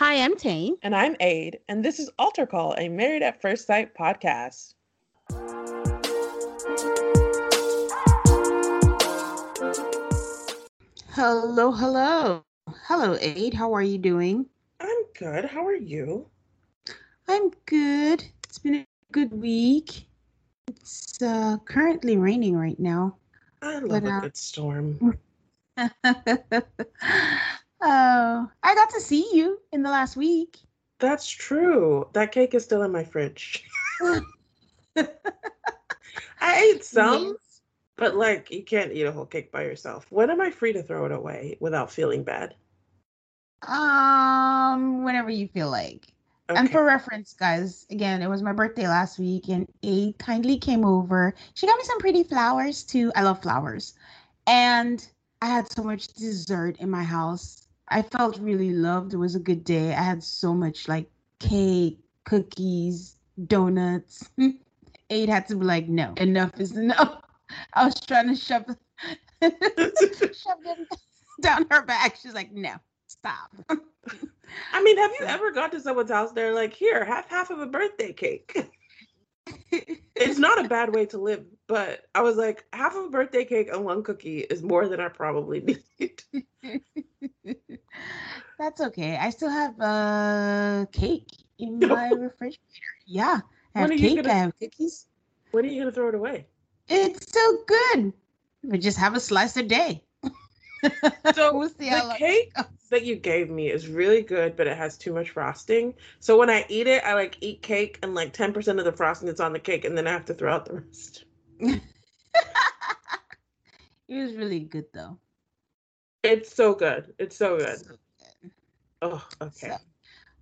Hi, I'm Tane. And I'm Aid, and this is Altar Call, a Married at First Sight podcast. Hello, hello. Hello, Aid. How are you doing? I'm good. How are you? I'm good. It's been a good week. It's uh, currently raining right now. I love but, a uh, good storm. Oh, I got to see you in the last week. That's true. That cake is still in my fridge. I ate some, but like you can't eat a whole cake by yourself. When am I free to throw it away without feeling bad? Um, whenever you feel like. Okay. And for reference, guys, again, it was my birthday last week, and A kindly came over. She got me some pretty flowers too. I love flowers, and I had so much dessert in my house I felt really loved. It was a good day. I had so much like cake, cookies, donuts. Aid had to be like, no, enough is enough. I was trying to shove, shove them down her back. She's like, no, stop. I mean, have you ever gone to someone's house? They're like, here, have half of a birthday cake. It's not a bad way to live, but I was like, half of a birthday cake and one cookie is more than I probably need. That's okay. I still have a uh, cake in my refrigerator. Yeah, I have cake. Gonna, I have cookies. When are you gonna throw it away? It's so good. We just have a slice a day. so we'll the cake that you gave me is really good, but it has too much frosting. So when I eat it, I like eat cake and like ten percent of the frosting is on the cake, and then I have to throw out the rest. it was really good though. It's so good. It's so good. So good. Oh, okay. So,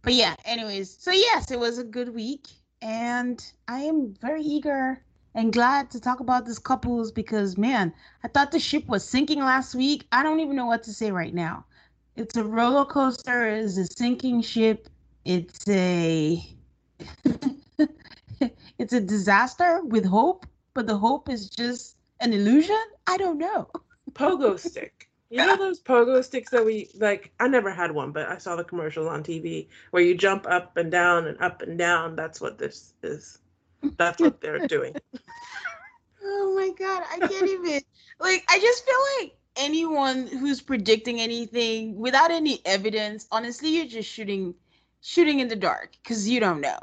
but yeah, anyways, so yes, it was a good week, and I am very eager and glad to talk about this couples because man, I thought the ship was sinking last week. I don't even know what to say right now. It's a roller coaster. It's a sinking ship. It's a it's a disaster with hope, but the hope is just an illusion. I don't know. Pogo stick. You know those pogo sticks that we like? I never had one, but I saw the commercials on TV where you jump up and down and up and down. That's what this is. That's what they're doing. oh my god, I can't even. Like, I just feel like anyone who's predicting anything without any evidence, honestly, you're just shooting, shooting in the dark because you don't know.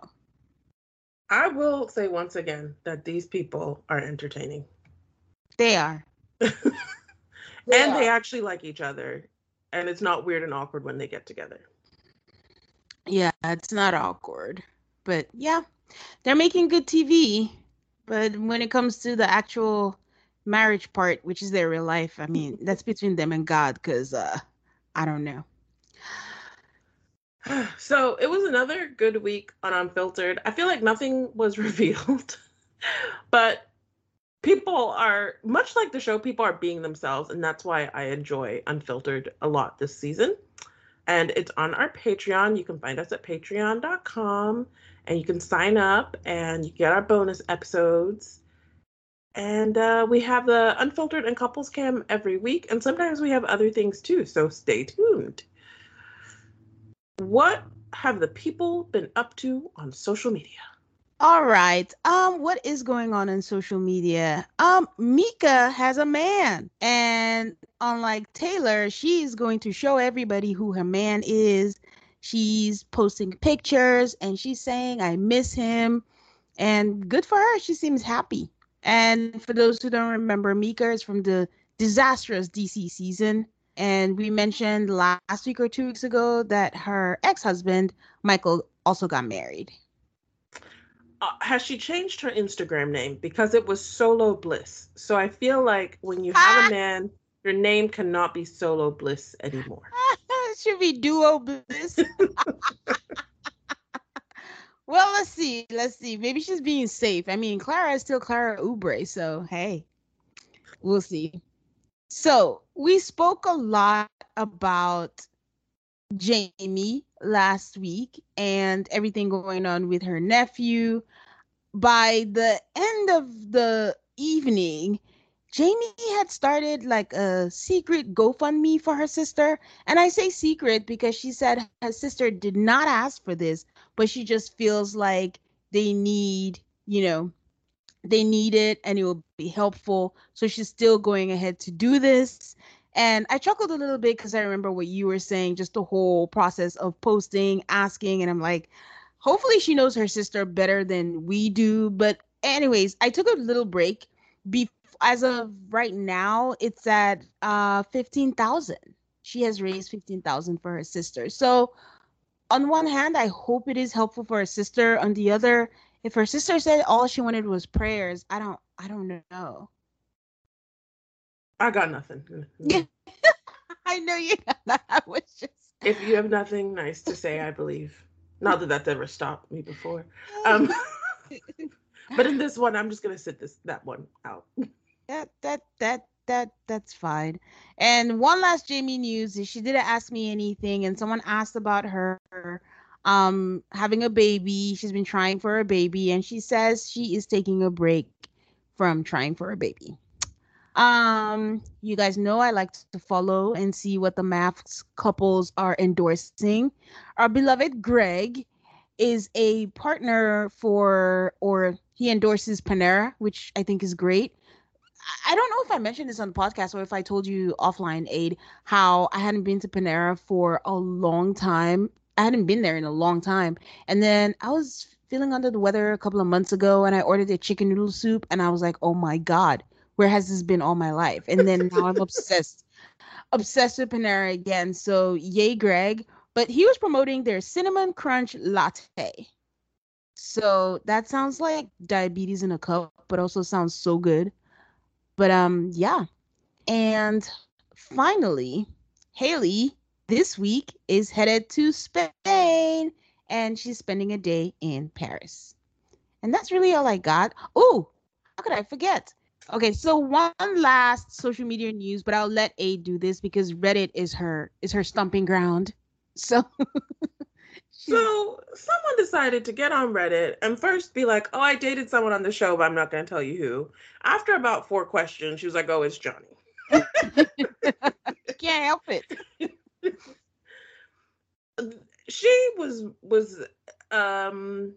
I will say once again that these people are entertaining. They are. and they actually like each other and it's not weird and awkward when they get together yeah it's not awkward but yeah they're making good tv but when it comes to the actual marriage part which is their real life i mean that's between them and god because uh i don't know. So it was another good week on unfiltered. I feel like nothing was revealed but people are much like the show people are being themselves and that's why i enjoy unfiltered a lot this season. And it's on our Patreon. You can find us at patreon.com and you can sign up and you get our bonus episodes. And uh, we have the unfiltered and couples cam every week, and sometimes we have other things too. So stay tuned. What have the people been up to on social media? All right. Um, what is going on in social media? Um, Mika has a man, and unlike Taylor, she's going to show everybody who her man is. She's posting pictures and she's saying, I miss him. And good for her. She seems happy. And for those who don't remember, Mika is from the disastrous DC season. And we mentioned last week or two weeks ago that her ex husband, Michael, also got married uh, has she changed her Instagram name because it was Solo Bliss? So I feel like when you have a man, your name cannot be Solo Bliss anymore. it should be Duo Bliss. well, let's see. Let's see. Maybe she's being safe. I mean, Clara is still Clara Ubre, so hey, we'll see. So we spoke a lot about Jamie last week and everything going on with her nephew. By the end of the evening, Jamie had started like a secret GoFundMe for her sister. And I say secret because she said her sister did not ask for this, but she just feels like they need, you know, they need it and it will be helpful. So she's still going ahead to do this. And I chuckled a little bit because I remember what you were saying, just the whole process of posting, asking, and I'm like, hopefully she knows her sister better than we do. But anyways, I took a little break. Be- as of right now, it's at uh fifteen thousand. She has raised fifteen thousand for her sister. So on one hand, I hope it is helpful for her sister. On the other, if her sister said all she wanted was prayers, I don't I don't know. I got nothing. Yeah. I know you got I was just if you have nothing nice to say, I believe. Not that that's ever stopped me before. Um, but in this one, I'm just gonna sit this that one out. That that that that that's fine. And one last Jamie news is she didn't ask me anything, and someone asked about her um having a baby. She's been trying for a baby, and she says she is taking a break from trying for a baby. Um, you guys know I like to follow and see what the MAFS couples are endorsing. Our beloved Greg is a partner for, or he endorses Panera, which I think is great. I don't know if I mentioned this on the podcast or if I told you offline, Aid, how I hadn't been to Panera for a long time. I hadn't been there in a long time. And then I was feeling under the weather a couple of months ago and I ordered a chicken noodle soup and I was like, oh my God, where has this been all my life? And then now I'm obsessed, obsessed with Panera again. So yay, Greg. But he was promoting their cinnamon crunch latte. So that sounds like diabetes in a cup, but also sounds so good. But um, yeah. And finally, Haley this week is headed to Spain and she's spending a day in Paris. And that's really all I got. Oh, how could I forget? Okay, so one last social media news, but I'll let A do this because Reddit is her is her stomping ground. So So someone decided to get on Reddit and first be like, "Oh, I dated someone on the show, but I'm not going to tell you who." After about four questions, she was like, "Oh, it's Johnny." Can't help it. she was was um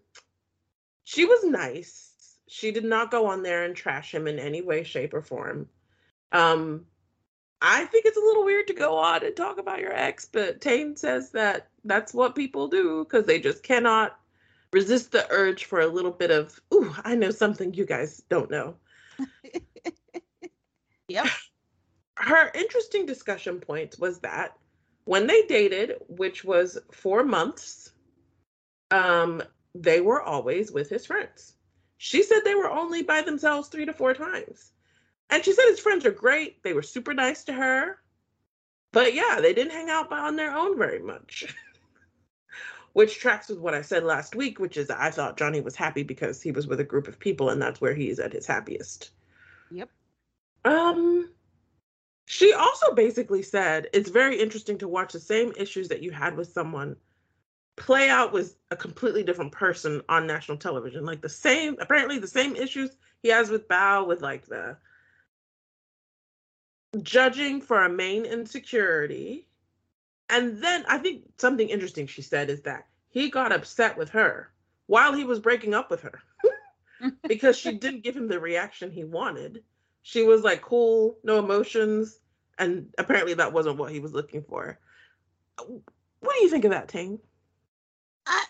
she was nice she did not go on there and trash him in any way, shape, or form. Um, I think it's a little weird to go on and talk about your ex, but Tane says that that's what people do because they just cannot resist the urge for a little bit of, ooh, I know something you guys don't know. yep. Her interesting discussion point was that when they dated, which was four months, um, they were always with his friends. She said they were only by themselves three to four times. And she said his friends are great. They were super nice to her. But yeah, they didn't hang out on their own very much. which tracks with what I said last week, which is I thought Johnny was happy because he was with a group of people and that's where he's at his happiest. Yep. Um She also basically said it's very interesting to watch the same issues that you had with someone play out with a completely different person on national television. Like the same, apparently the same issues he has with Bao, with like the judging for a main insecurity. And then I think something interesting she said is that he got upset with her while he was breaking up with her because she didn't give him the reaction he wanted. She was like cool, no emotions, and apparently that wasn't what he was looking for. What do you think of that, Tane? I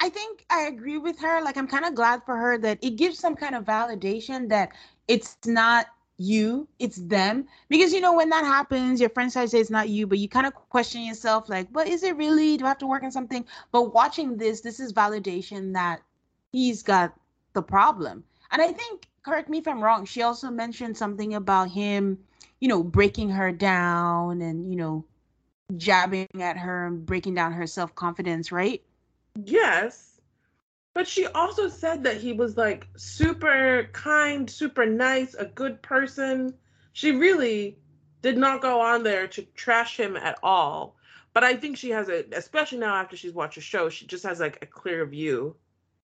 I think I agree with her. Like I'm kind of glad for her that it gives some kind of validation that it's not you, it's them. Because you know, when that happens, your friends say it's not you, but you kind of question yourself, like, but is it really? Do I have to work on something? But watching this, this is validation that he's got the problem. And I think, correct me if I'm wrong, she also mentioned something about him, you know, breaking her down and, you know, jabbing at her and breaking down her self confidence, right? Yes. But she also said that he was like super kind, super nice, a good person. She really did not go on there to trash him at all. But I think she has a, especially now after she's watched the show, she just has like a clear view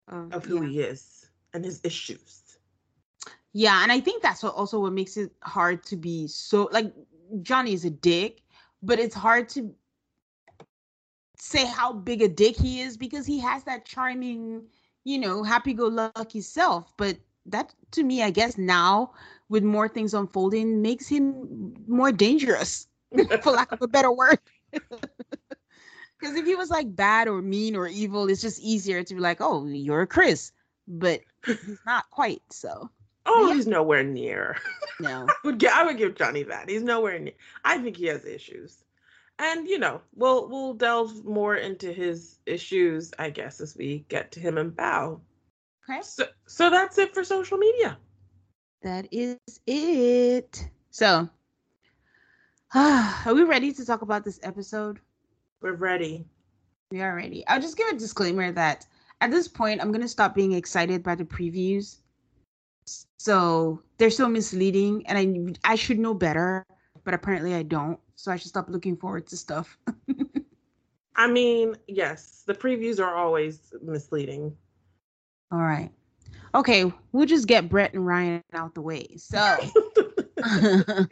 um, of who yeah. he is and his issues. Yeah, and I think that's what also what makes it hard to be so like Johnny is a dick, but it's hard to say how big a dick he is because he has that charming you know, happy go lucky self. But that to me, I guess now with more things unfolding makes him more dangerous, for lack of a better word. Because if he was like bad or mean or evil, it's just easier to be like, oh, you're a Chris. But he's not quite so. Oh, yeah. he's nowhere near. No. I, would, I would give Johnny that. He's nowhere near. I think he has issues and you know we'll we'll delve more into his issues i guess as we get to him and Bao. okay. So so that's it for social media. That is it. So are we ready to talk about this episode? We're ready. We are ready. I'll just give a disclaimer that at this point i'm going to stop being excited by the previews. So they're so misleading and i i should know better but apparently i don't so I should stop looking forward to stuff. I mean, yes, the previews are always misleading. All right. Okay, we'll just get Brett and Ryan out the way. So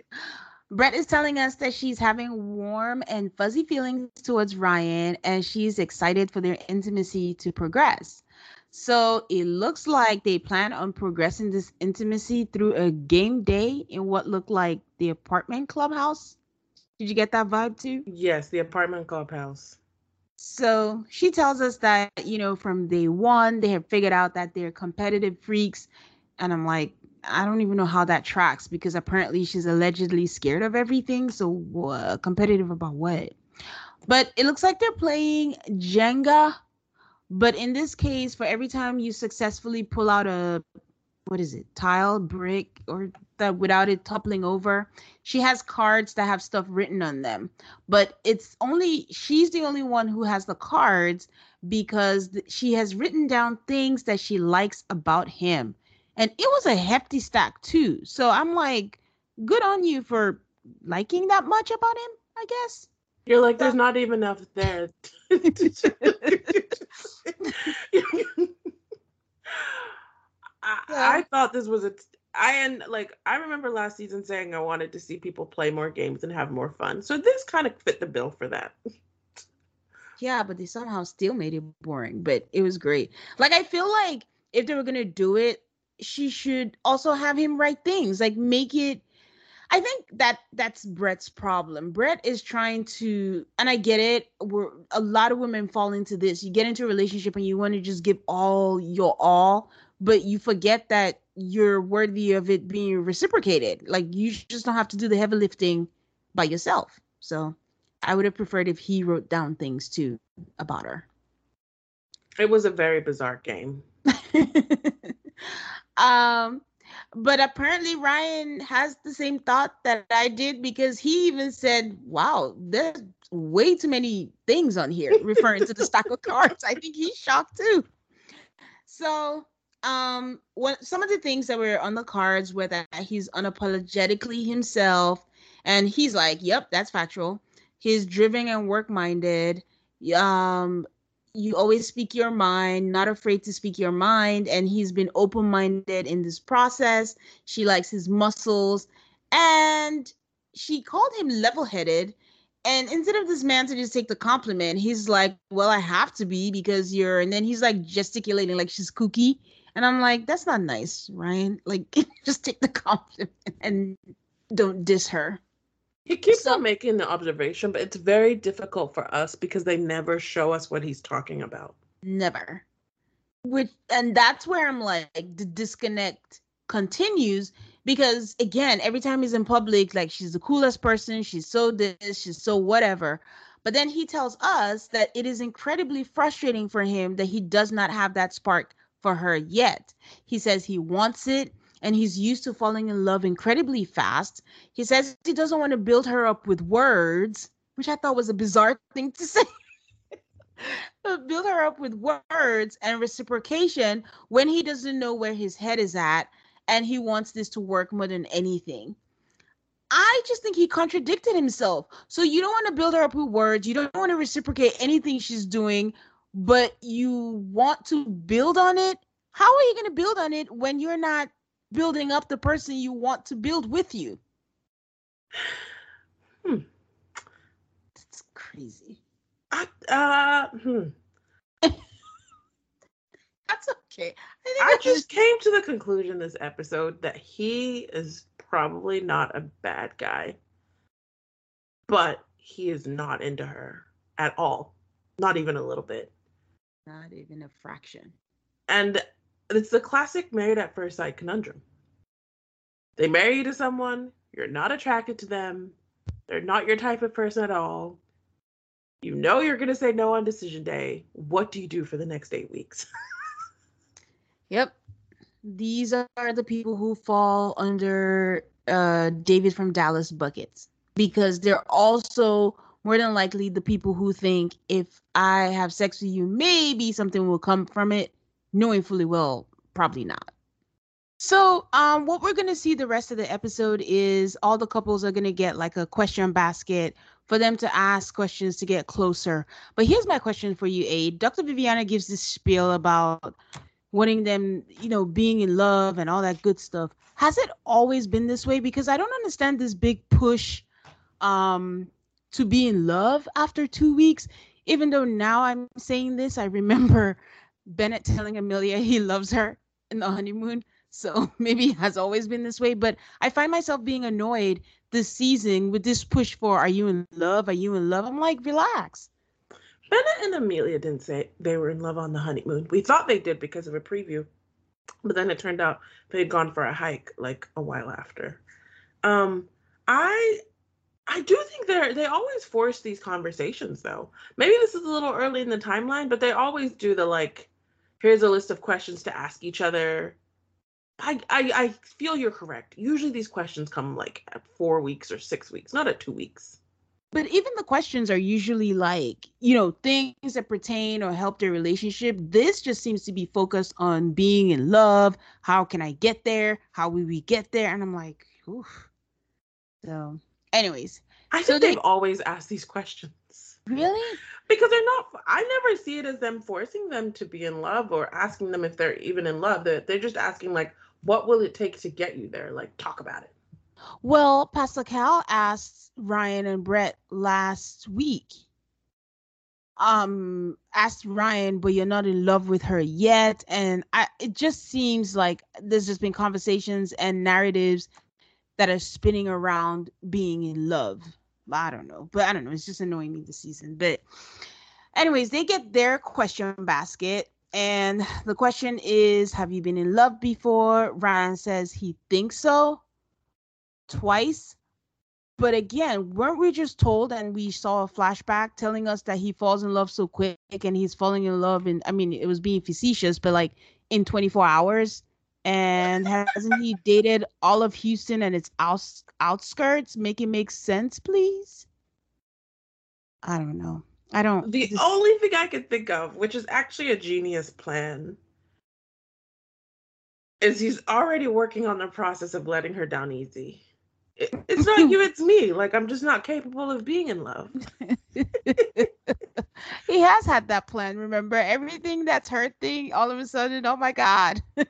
Brett is telling us that she's having warm and fuzzy feelings towards Ryan and she's excited for their intimacy to progress. So it looks like they plan on progressing this intimacy through a game day in what looked like the apartment clubhouse. Did you get that vibe too? Yes, the apartment clubhouse. So she tells us that, you know, from day one, they have figured out that they're competitive freaks. And I'm like, I don't even know how that tracks because apparently she's allegedly scared of everything. So, uh, competitive about what? But it looks like they're playing Jenga. But in this case, for every time you successfully pull out a what is it, tile, brick, or that without it toppling over. She has cards that have stuff written on them, but it's only she's the only one who has the cards because she has written down things that she likes about him. And it was a hefty stack too. So I'm like, good on you for liking that much about him, I guess. You're like, there's not even enough there. I, yeah. I thought this was a. I and like I remember last season saying I wanted to see people play more games and have more fun. So this kind of fit the bill for that. Yeah, but they somehow still made it boring. But it was great. Like I feel like if they were gonna do it, she should also have him write things. Like make it I think that that's Brett's problem. Brett is trying to, and I get it. We're a lot of women fall into this. You get into a relationship and you want to just give all your all, but you forget that you're worthy of it being reciprocated. Like you just don't have to do the heavy lifting by yourself. So I would have preferred if he wrote down things too about her. It was a very bizarre game. um but apparently Ryan has the same thought that I did because he even said, "Wow, there's way too many things on here," referring to the stack of cards. I think he's shocked too. So um what some of the things that were on the cards were that he's unapologetically himself And he's like, "Yep, that's factual." He's driven and work-minded. Um, you always speak your mind, not afraid to speak your mind, and he's been open-minded in this process. She likes his muscles, and she called him level-headed. And instead of this man to just take the compliment, he's like, "Well, I have to be because you're." And then he's like gesticulating like she's kooky, and I'm like, "That's not nice, Ryan. Like, just take the compliment and don't diss her." He keeps so, on making the observation, but it's very difficult for us because they never show us what he's talking about. Never. Which and that's where I'm like the disconnect continues because again, every time he's in public, like she's the coolest person, she's so this, she's so whatever. But then he tells us that it is incredibly frustrating for him that he does not have that spark for her yet. He says he wants it and he's used to falling in love incredibly fast. He says he doesn't want to build her up with words, which I thought was a bizarre thing to say. build her up with words and reciprocation when he doesn't know where his head is at and he wants this to work more than anything. I just think he contradicted himself. So you don't want to build her up with words, you don't want to reciprocate anything she's doing, but you want to build on it. How are you going to build on it when you're not building up the person you want to build with you. Hmm. It's crazy. I, uh, hmm. That's okay. I, I just came to the conclusion this episode that he is probably not a bad guy, but he is not into her at all. Not even a little bit. Not even a fraction. And it's the classic married at first sight conundrum. They marry you to someone, you're not attracted to them, they're not your type of person at all. You know you're going to say no on decision day. What do you do for the next eight weeks? yep. These are the people who fall under uh, David from Dallas buckets because they're also more than likely the people who think if I have sex with you, maybe something will come from it knowing fully well, probably not. So, um, what we're gonna see the rest of the episode is all the couples are gonna get like a question basket for them to ask questions to get closer. But here's my question for you, Aid. Dr. Viviana gives this spiel about wanting them, you know, being in love and all that good stuff. Has it always been this way? Because I don't understand this big push um to be in love after two weeks. Even though now I'm saying this, I remember Bennett telling Amelia he loves her in the honeymoon. So maybe it has always been this way. But I find myself being annoyed this season with this push for are you in love? Are you in love? I'm like, relax. Bennett and Amelia didn't say they were in love on the honeymoon. We thought they did because of a preview. But then it turned out they had gone for a hike like a while after. Um, I I do think they're they always force these conversations though. Maybe this is a little early in the timeline, but they always do the like here's a list of questions to ask each other. I, I I feel you're correct. Usually these questions come like at four weeks or six weeks, not at two weeks. But even the questions are usually like, you know, things that pertain or help their relationship. This just seems to be focused on being in love. How can I get there? How will we get there? And I'm like, oof. So, anyways. I think so they've they, always asked these questions. Really? Because they're not, I never see it as them forcing them to be in love or asking them if they're even in love. They're, they're just asking, like, what will it take to get you there? Like, talk about it. Well, Pastor Cal asked Ryan and Brett last week. Um, asked Ryan, but you're not in love with her yet. And I it just seems like there's just been conversations and narratives that are spinning around being in love. I don't know, but I don't know. It's just annoying me this season. But, anyways, they get their question basket, and the question is, "Have you been in love before?" Ryan says he thinks so, twice. But again, weren't we just told and we saw a flashback telling us that he falls in love so quick and he's falling in love and I mean it was being facetious, but like in 24 hours and hasn't he dated all of Houston and its outs- outskirts? Make it make sense, please. I don't know. I don't. The just... only thing I could think of, which is actually a genius plan, is he's already working on the process of letting her down easy. it, it's not you, it's me. Like I'm just not capable of being in love. he has had that plan. Remember everything that's her thing. All of a sudden, oh my god.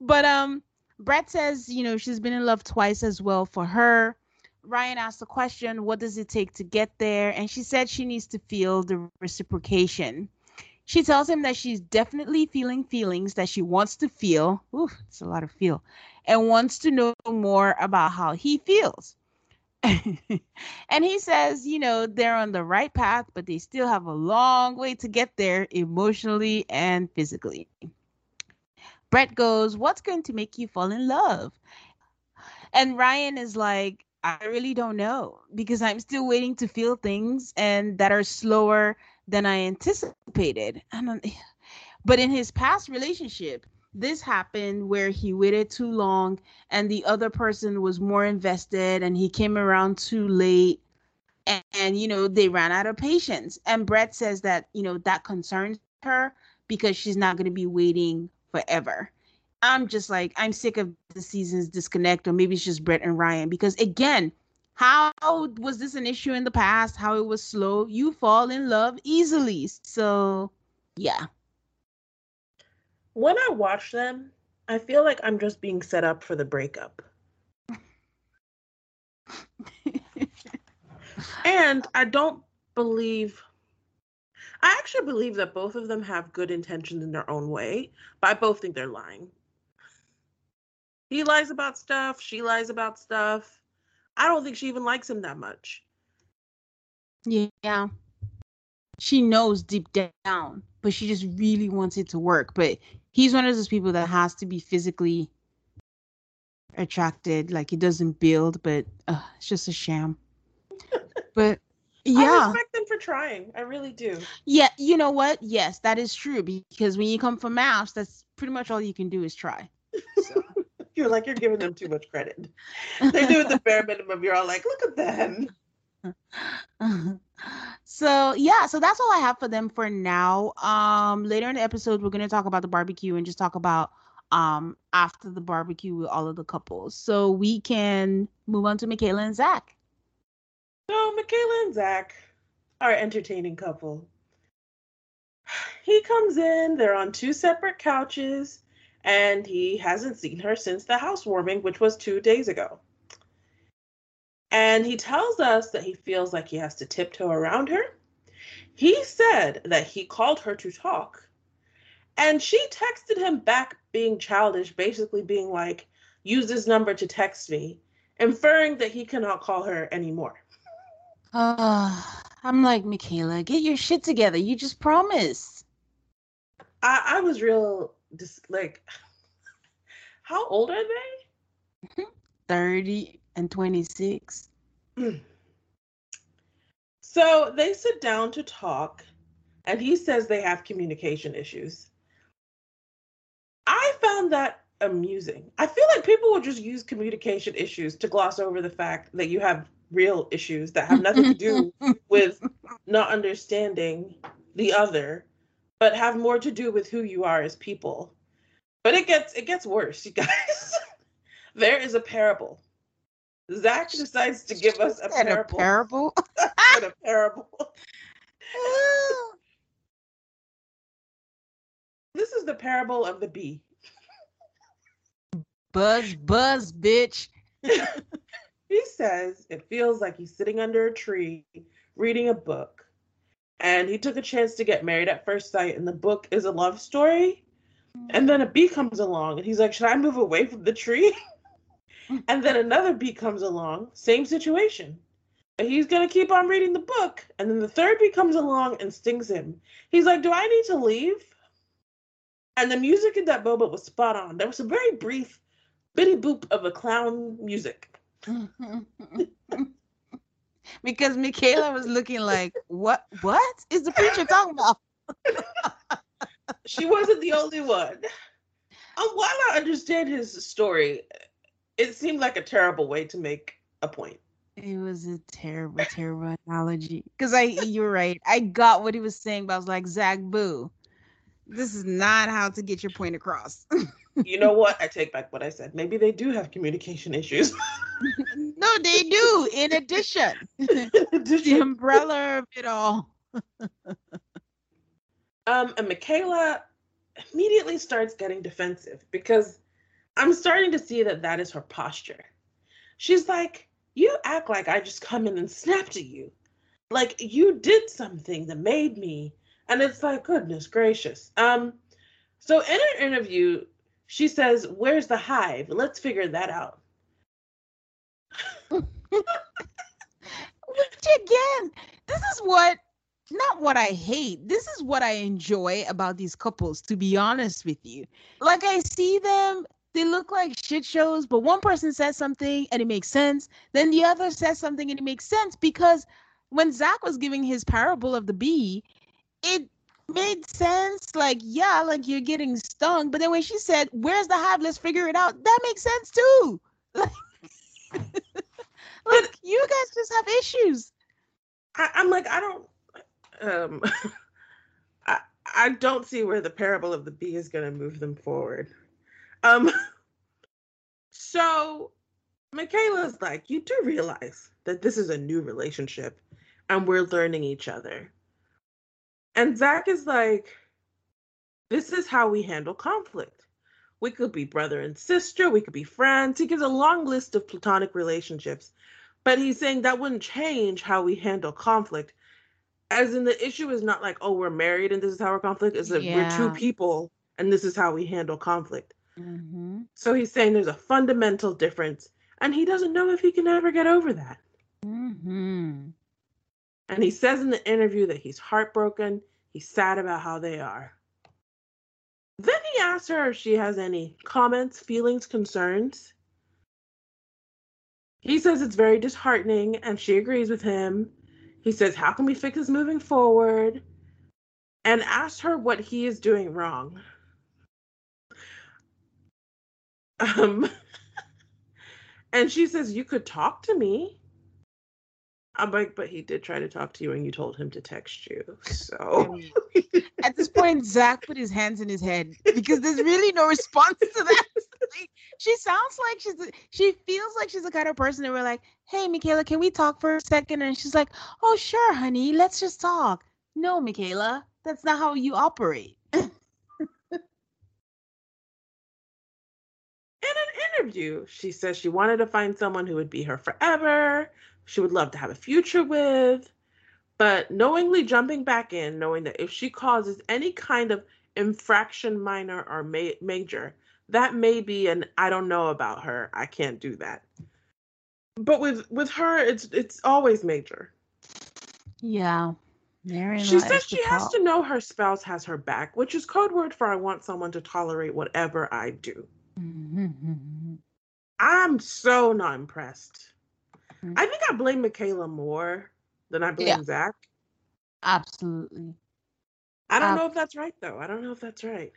but um, Brett says you know she's been in love twice as well for her. Ryan asked the question, "What does it take to get there?" And she said she needs to feel the reciprocation. She tells him that she's definitely feeling feelings that she wants to feel. Ooh, it's a lot of feel. And wants to know more about how he feels. and he says, you know, they're on the right path, but they still have a long way to get there emotionally and physically. Brett goes, What's going to make you fall in love? And Ryan is like, I really don't know because I'm still waiting to feel things and that are slower than I anticipated. And but in his past relationship, this happened where he waited too long and the other person was more invested and he came around too late and, and, you know they ran out of patience and brett says that you know that concerns her because she's not going to be waiting forever. I'm just like i'm sick of the season's disconnect or maybe it's just brett and ryan because again how was this an issue in the past? How it was slow? You fall in love easily. So yeah. When i watch them i feel like i'm just being set up for the breakup. And i don't believe i actually believe that both of them have good intentions in their own way but i both think they're lying he lies about stuff she lies about stuff I don't think she even likes him that much. Yeah. She knows deep down, but she just really wants it to work. But he's one of those people that has to be physically attracted. Like he doesn't build, but uh, it's just a sham. but yeah. I respect them for trying. I really do. Yeah, you know what? Yes, that is true because when you come from MAFS, that's pretty much all you can do is try. So. You're like, you're giving them too much credit. They're doing the bare minimum. You're all like, look at them. so yeah, so that's all I have for them for now. Um later in the episode we're gonna talk about the barbecue and just talk about um after the barbecue with all of the couples. So we can move on to Michaela and Zach. So Michaela and Zach are entertaining couple. He comes in, they're on two separate couches and he hasn't seen her since the housewarming, which was two days ago. And he tells us that he feels like he has to tiptoe around her. He said that he called her to talk, and she texted him back, being childish, basically being like, use this number to text me, inferring that he cannot call her anymore. Uh, I'm like, Michaela, get your shit together. You just promised. I, I was real just like how old are they? 30 and 26. So they sit down to talk, and he says they have communication issues. I found that amusing. I feel like people will just use communication issues to gloss over the fact that you have real issues that have nothing to do with not understanding the other but have more to do with who you are as people. But it gets it gets worse, you guys. there is a parable. Zach decides to give us a parable. A parable. a parable. this is the parable of the bee. Buzz, buzz, bitch. He says it feels like he's sitting under a tree reading a book. And he took a chance to get married at first sight and the book is a love story. And then a bee comes along and he's like should i move away from the tree? And then another bee comes along same situation. And he's going to keep on reading the book. And then the third bee comes along and stings him. He's like do i need to leave? And the music in that moment was spot on. There was a very brief bitty boop of a clown music because Michaela was looking like, "What? What is the preacher talking about?" she wasn't the only one. Um, while I understand his story, it seemed like a terrible way to make a point. It was a terrible, terrible analogy. Because I, you're right. I got what he was saying, but I was like, Zach, boo. This is not how to get your point across. you know what? I take back what I said. Maybe they do have communication issues. No, they do. In addition, the umbrella of it all. um, and Michaela immediately starts getting defensive because I'm starting to see that that is her posture. She's like, "You act like I just come in and snapped at you, like you did something that made me." And it's like, goodness gracious. Um, so in an interview, she says, "Where's the hive? Let's figure that out." Which again, this is what not what I hate. This is what I enjoy about these couples, to be honest with you. Like I see them, they look like shit shows, but one person says something and it makes sense. Then the other says something and it makes sense because when Zach was giving his parable of the bee, it made sense. Like, yeah, like you're getting stung. But then when she said, Where's the hive? Let's figure it out, that makes sense too. Like, you guys just have issues. I, I'm like, I don't um I I don't see where the parable of the bee is gonna move them forward. Um so Michaela's like, you do realize that this is a new relationship and we're learning each other. And Zach is like, this is how we handle conflict. We could be brother and sister, we could be friends. He gives a long list of platonic relationships, but he's saying that wouldn't change how we handle conflict. As in, the issue is not like, oh, we're married and this is how our conflict is that yeah. we're two people and this is how we handle conflict. Mm-hmm. So he's saying there's a fundamental difference, and he doesn't know if he can ever get over that. Mm-hmm. And he says in the interview that he's heartbroken, he's sad about how they are. Then he asks her if she has any comments, feelings, concerns. He says it's very disheartening, and she agrees with him. He says, How can we fix this moving forward? And asks her what he is doing wrong. Um, and she says, You could talk to me. I'm like, but he did try to talk to you and you told him to text you. So at this point, Zach put his hands in his head because there's really no response to that. She sounds like she's she feels like she's the kind of person that we're like, hey Michaela, can we talk for a second? And she's like, Oh sure, honey, let's just talk. No, Michaela, that's not how you operate. in an interview, she says she wanted to find someone who would be her forever, she would love to have a future with. But knowingly jumping back in, knowing that if she causes any kind of infraction, minor or ma- major, that may be an I don't know about her. I can't do that. But with with her, it's it's always major. Yeah. Very she says she has to know her spouse has her back, which is code word for I want someone to tolerate whatever I do. Mm-hmm. I'm so not impressed. Mm-hmm. I think I blame Michaela more than I blame yeah. Zach. Absolutely. I don't know if that's right though. I don't know if that's right.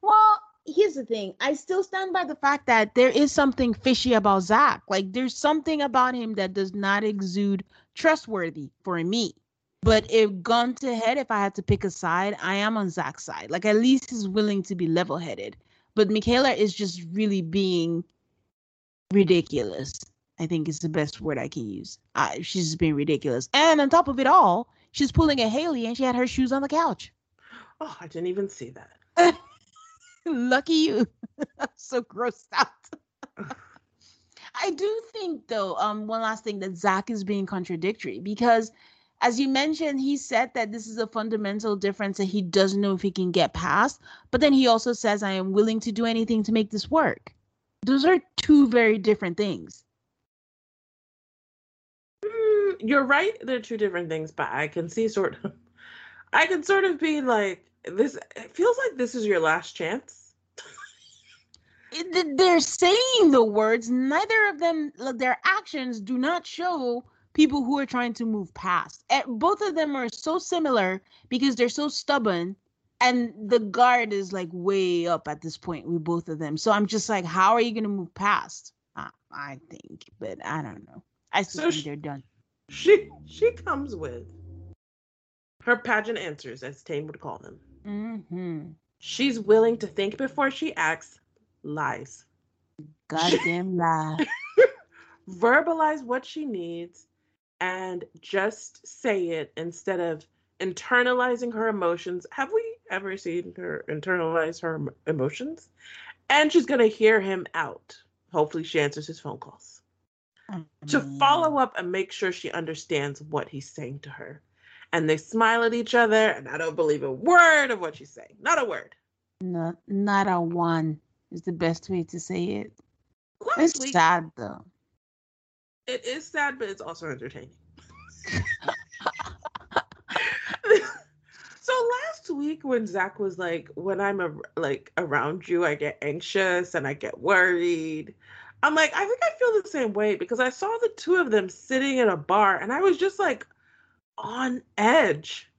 Well, here's the thing. I still stand by the fact that there is something fishy about Zach. Like there's something about him that does not exude trustworthy for me. But if gone to head, if I had to pick a side, I am on Zach's side. Like at least he's willing to be level headed. But Michaela is just really being ridiculous. I think is the best word I can use. Uh, she's just being ridiculous. And on top of it all, she's pulling a Haley and she had her shoes on the couch. Oh, I didn't even see that. Lucky you. I'm so grossed out. I do think though, um, one last thing that Zach is being contradictory because as you mentioned, he said that this is a fundamental difference that he doesn't know if he can get past. But then he also says, I am willing to do anything to make this work. Those are two very different things you're right. They're two different things, but I can see sort of, I can sort of be like, this it feels like this is your last chance. They're saying the words. Neither of them, their actions do not show people who are trying to move past. Both of them are so similar because they're so stubborn and the guard is like way up at this point with both of them. So I'm just like, how are you going to move past? Uh, I think, but I don't know. I still so think they're done she she comes with her pageant answers, as Tane would call them. Mm-hmm. She's willing to think before she acts. Lies. Goddamn lie. verbalize what she needs and just say it instead of internalizing her emotions. Have we ever seen her internalize her emotions? And she's going to hear him out. Hopefully, she answers his phone calls to follow up and make sure she understands what he's saying to her. And they smile at each other, and I don't believe a word of what you say not a word. Not, not a one is the best way to say it. It's sad though. It is sad, but it's also entertaining. so last week when Zach was like, when I'm a, like around you, I get anxious and I get worried. I'm like, I think I feel the same way because I saw the two of them sitting in a bar and I was just like on edge.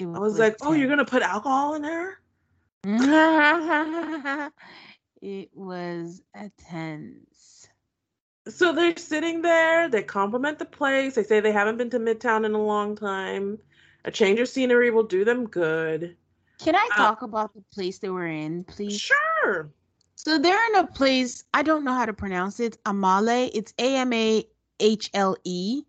I was like, oh, you're gonna put alcohol in her? it was a tense. So they're sitting there, they compliment the place, they say they haven't been to Midtown in a long time. A change of scenery will do them good. Can I uh, talk uh, about the place they were in, please? Sure. So they're in a place, I don't know how to pronounce it, Amahle. It's A M A H L E.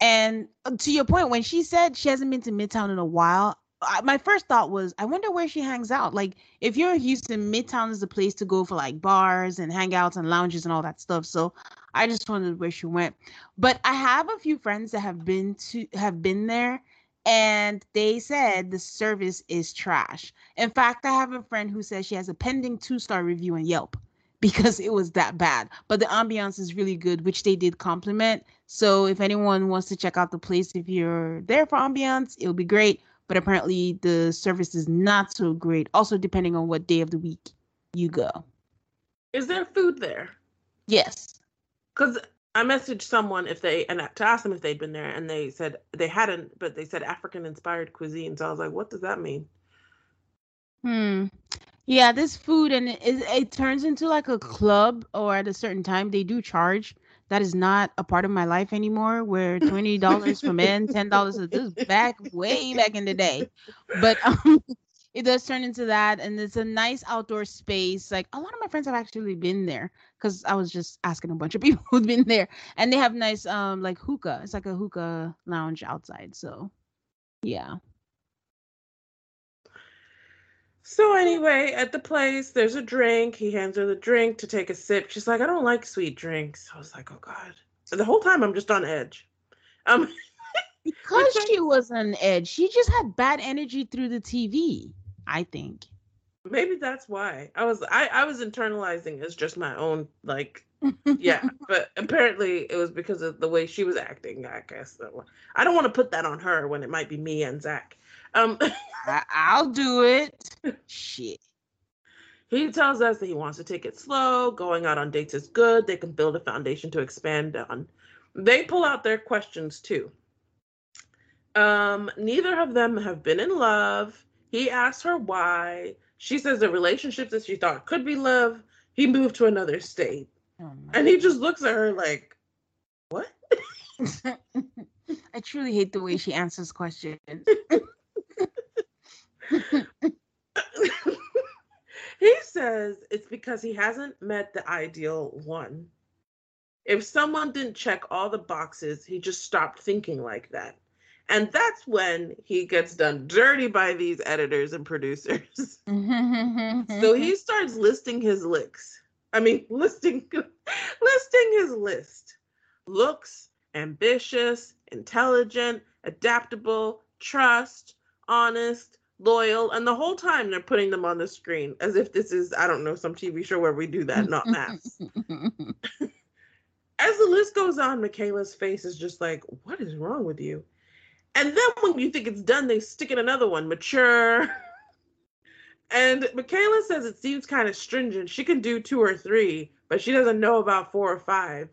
And uh, to your point, when she said she hasn't been to Midtown in a while, I, my first thought was, I wonder where she hangs out. Like, if you're in Houston, Midtown is the place to go for like bars and hangouts and lounges and all that stuff. So I just wondered where she went. But I have a few friends that have been to have been there, and they said the service is trash. In fact, I have a friend who says she has a pending two star review on Yelp because it was that bad. But the ambiance is really good, which they did compliment. So if anyone wants to check out the place, if you're there for ambiance, it'll be great but apparently the service is not so great. Also, depending on what day of the week you go. Is there food there? Yes. Because I messaged someone if they and to ask them if they'd been there, and they said they hadn't, but they said African inspired cuisine. So I was like, what does that mean? Hmm. Yeah, this food and it, it turns into like a club, or at a certain time they do charge. That is not a part of my life anymore where $20 for men $10 this back way back in the day. But um, it does turn into that and it's a nice outdoor space. Like a lot of my friends have actually been there because i was just asking a bunch of people who've been there and they have nice um like hookah. It's like a hookah lounge outside so yeah so anyway, at the place, there's a drink. He hands her the drink to take a sip. She's like, I don't like sweet drinks. I was like, oh God. The whole time I'm just on edge. Um because she was on edge. She just had bad energy through the TV, I think. Maybe that's why. I was I, I was internalizing as just my own like yeah, but apparently it was because of the way she was acting, I guess. I don't want to put that on her when it might be me and Zach. Um, I, will do it. Shit. He tells us that he wants to take it slow. Going out on dates is good. They can build a foundation to expand on. They pull out their questions too. Um, neither of them have been in love. He asks her why. She says the relationship that she thought could be love, he moved to another state. Oh and he just looks at her like, what? I truly hate the way she answers questions. he says it's because he hasn't met the ideal one. If someone didn't check all the boxes, he just stopped thinking like that. And that's when he gets done dirty by these editors and producers. so he starts listing his licks. I mean, listing listing his list. Looks, ambitious, intelligent, adaptable, trust, honest, loyal, and the whole time they're putting them on the screen as if this is, I don't know, some TV show where we do that, not math. as the list goes on, Michaela's face is just like, what is wrong with you? And then when you think it's done, they stick in another one, mature. and Michaela says it seems kind of stringent. She can do two or three, but she doesn't know about four or five.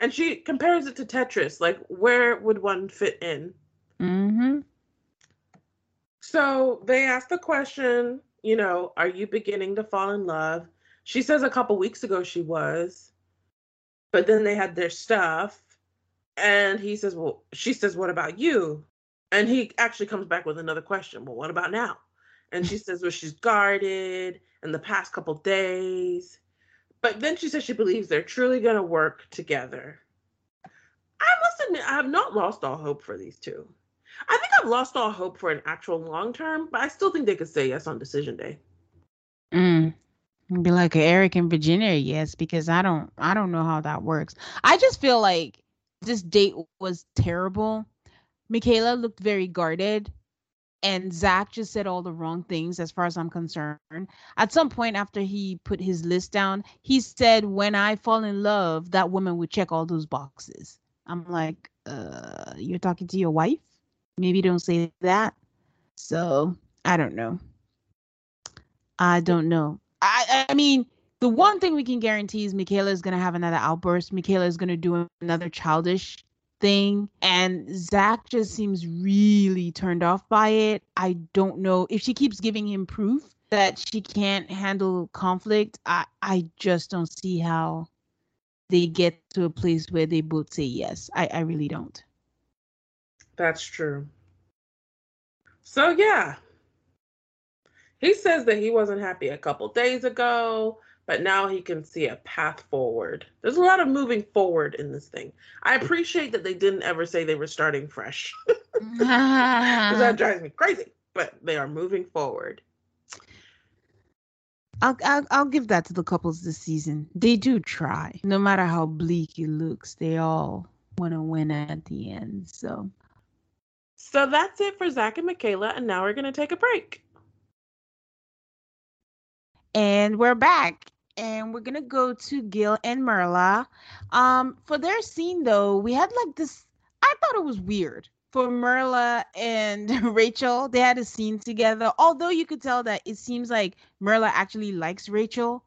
And she compares it to Tetris, like where would one fit in? Mm-hmm. So they asked the question, you know, are you beginning to fall in love? She says a couple weeks ago she was, but then they had their stuff. And he says, well, she says, what about you? And he actually comes back with another question. Well, what about now? And she says, well, she's guarded in the past couple days. But then she says she believes they're truly going to work together. I must admit, I have not lost all hope for these two. I think I've lost all hope for an actual long term, but I still think they could say yes on decision day. Mm. Be like Eric and Virginia, yes, because I don't I don't know how that works. I just feel like this date was terrible. Michaela looked very guarded and Zach just said all the wrong things as far as I'm concerned. At some point after he put his list down, he said, When I fall in love, that woman would check all those boxes. I'm like, uh, you're talking to your wife? Maybe don't say that. So I don't know. I don't know. I I mean, the one thing we can guarantee is Michaela is gonna have another outburst. Michaela is gonna do another childish thing and Zach just seems really turned off by it. I don't know if she keeps giving him proof that she can't handle conflict. I I just don't see how they get to a place where they both say yes. I I really don't. That's true. So yeah. He says that he wasn't happy a couple days ago but now he can see a path forward. There's a lot of moving forward in this thing. I appreciate that they didn't ever say they were starting fresh. Because that drives me crazy, but they are moving forward. I'll, I'll I'll give that to the couples this season. They do try, no matter how bleak it looks. They all want to win at the end. So, so that's it for Zach and Michaela, and now we're gonna take a break. And we're back and we're gonna go to Gil and Merla. Um, for their scene though, we had like this. I thought it was weird for Merla and Rachel. They had a scene together. Although you could tell that it seems like Merla actually likes Rachel.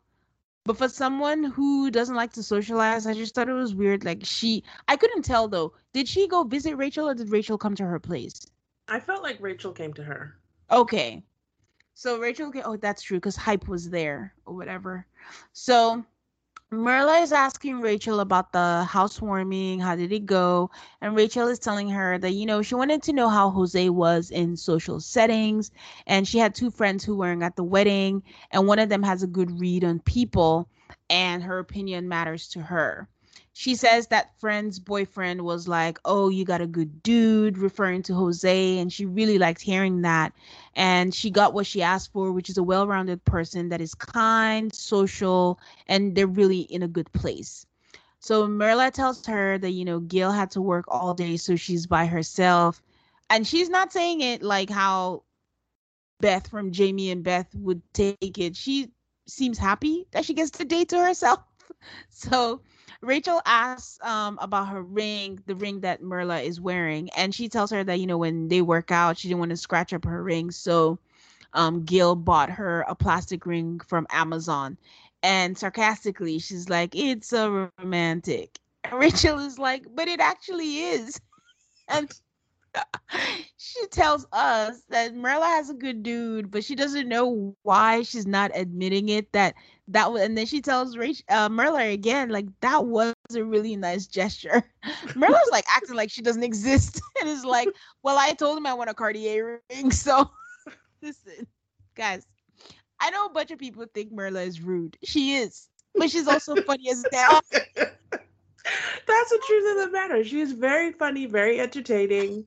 But for someone who doesn't like to socialize, I just thought it was weird. Like she, I couldn't tell though. Did she go visit Rachel or did Rachel come to her place? I felt like Rachel came to her. Okay, so Rachel, oh, that's true because hype was there or whatever. So Marla is asking Rachel about the housewarming. How did it go? And Rachel is telling her that, you know, she wanted to know how Jose was in social settings. And she had two friends who weren't at the wedding. And one of them has a good read on people. And her opinion matters to her she says that friend's boyfriend was like, Oh, you got a good dude, referring to Jose. And she really liked hearing that. And she got what she asked for, which is a well rounded person that is kind, social, and they're really in a good place. So Marla tells her that, you know, Gil had to work all day, so she's by herself. And she's not saying it like how Beth from Jamie and Beth would take it. She seems happy that she gets to date to herself. So Rachel asks um, about her ring, the ring that Merla is wearing, and she tells her that you know when they work out, she didn't want to scratch up her ring, so um, Gil bought her a plastic ring from Amazon. And sarcastically, she's like, "It's a romantic." And Rachel is like, "But it actually is." And she tells us that Merla has a good dude, but she doesn't know why she's not admitting it. That that was, and then she tells Rach, uh, again, like that was a really nice gesture. Marla's like acting like she doesn't exist, and is like, "Well, I told him I want a Cartier ring, so listen, guys." I know a bunch of people think Merla is rude. She is, but she's also funny as hell. That's the truth of the matter. She is very funny, very entertaining.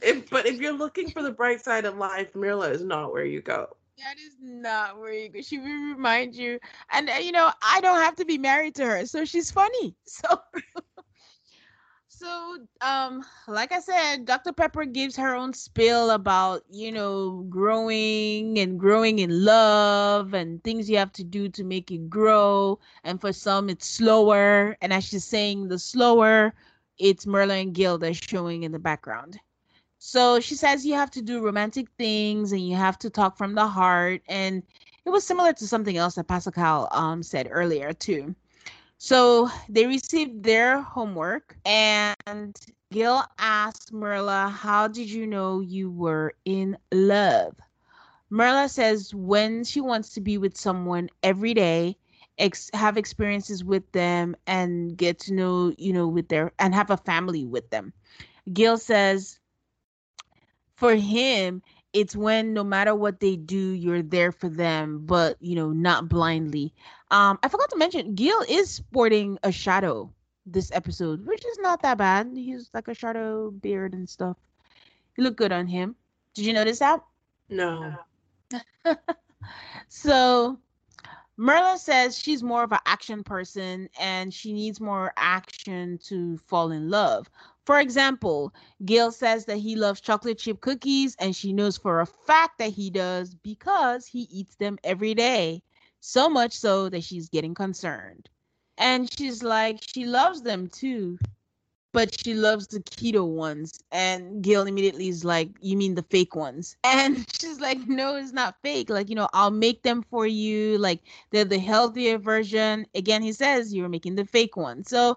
if, but if you're looking for the bright side of life, Marla is not where you go. That is not where you go. She will remind you, and uh, you know, I don't have to be married to her, so she's funny. So so um like i said dr pepper gives her own spill about you know growing and growing in love and things you have to do to make it grow and for some it's slower and as she's saying the slower it's Marla and Gil that's showing in the background so she says you have to do romantic things and you have to talk from the heart and it was similar to something else that Pastor Cal um said earlier too so they received their homework, and Gil asked Marla, How did you know you were in love? Marla says when she wants to be with someone every day, ex- have experiences with them, and get to know, you know, with their, and have a family with them. Gil says for him, it's when no matter what they do, you're there for them, but you know, not blindly. Um, I forgot to mention, Gil is sporting a shadow this episode, which is not that bad. He's like a shadow beard and stuff. You look good on him. Did you notice that? No. so Merla says she's more of an action person and she needs more action to fall in love. For example, Gail says that he loves chocolate chip cookies and she knows for a fact that he does because he eats them every day. So much so that she's getting concerned. And she's like, she loves them too but she loves the keto ones. And Gail immediately is like, You mean the fake ones? And she's like, No, it's not fake. Like, you know, I'll make them for you. Like, they're the healthier version. Again, he says, You're making the fake one. So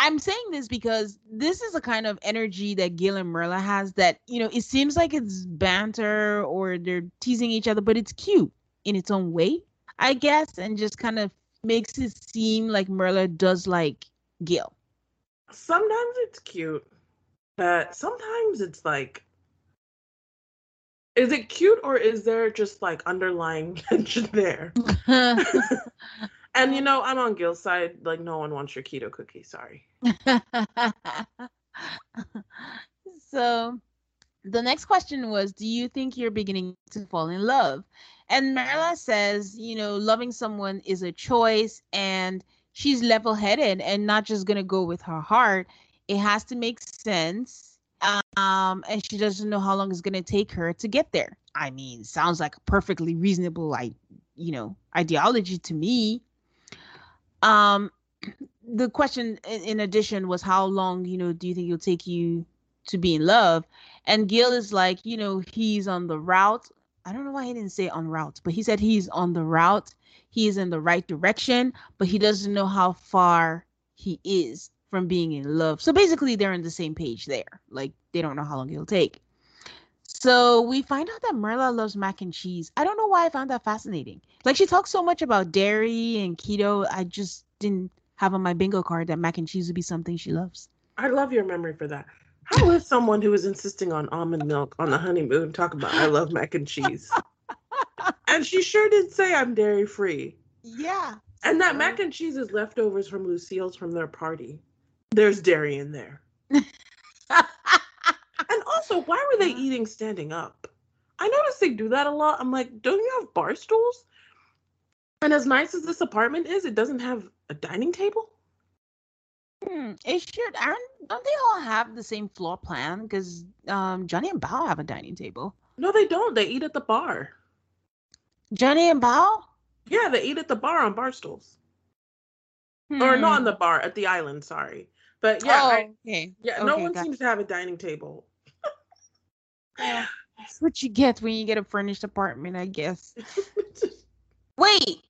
I'm saying this because this is a kind of energy that Gale and Merla has that, you know, it seems like it's banter or they're teasing each other, but it's cute in its own way, I guess, and just kind of makes it seem like Merla does like Gale sometimes it's cute, but sometimes it's like is it cute or is there just like underlying tension there? and you know, I'm on Gale's side. Like, no one wants your keto cookie. Sorry. so, the next question was Do you think you're beginning to fall in love? And Marla says, you know, loving someone is a choice and she's level headed and not just going to go with her heart. It has to make sense. Um, and she doesn't know how long it's going to take her to get there. I mean, sounds like a perfectly reasonable, I, you know, ideology to me. Um, the question in addition was how long, you know, do you think it'll take you to be in love? And Gale is like, you know, he's on the route. I don't know why he didn't say on route, but he said he's on the route he is in the right direction, but he doesn't know how far he is from being in love. So basically, they're on the same page there. Like, they don't know how long it'll take. So we find out that Merla loves mac and cheese. I don't know why I found that fascinating. Like, she talks so much about dairy and keto. I just didn't have on my bingo card that mac and cheese would be something she loves. I love your memory for that. How is someone who is insisting on almond milk on the honeymoon talk about I love mac and cheese? and she sure did say I'm dairy free. Yeah. And that mac and cheese is leftovers from Lucille's from their party. There's dairy in there. also, why were they eating standing up? I notice they do that a lot. I'm like, don't you have bar stools? And as nice as this apartment is, it doesn't have a dining table. Hmm, it should. Aren't don't they all have the same floor plan? Because um, Johnny and Bao have a dining table. No, they don't. They eat at the bar. Johnny and Bao? Yeah, they eat at the bar on bar stools. Hmm. Or not on hmm. the bar, at the island, sorry. But yeah, oh, I, yeah, okay, no one seems it. to have a dining table. Yeah, that's what you get when you get a furnished apartment, I guess. Wait.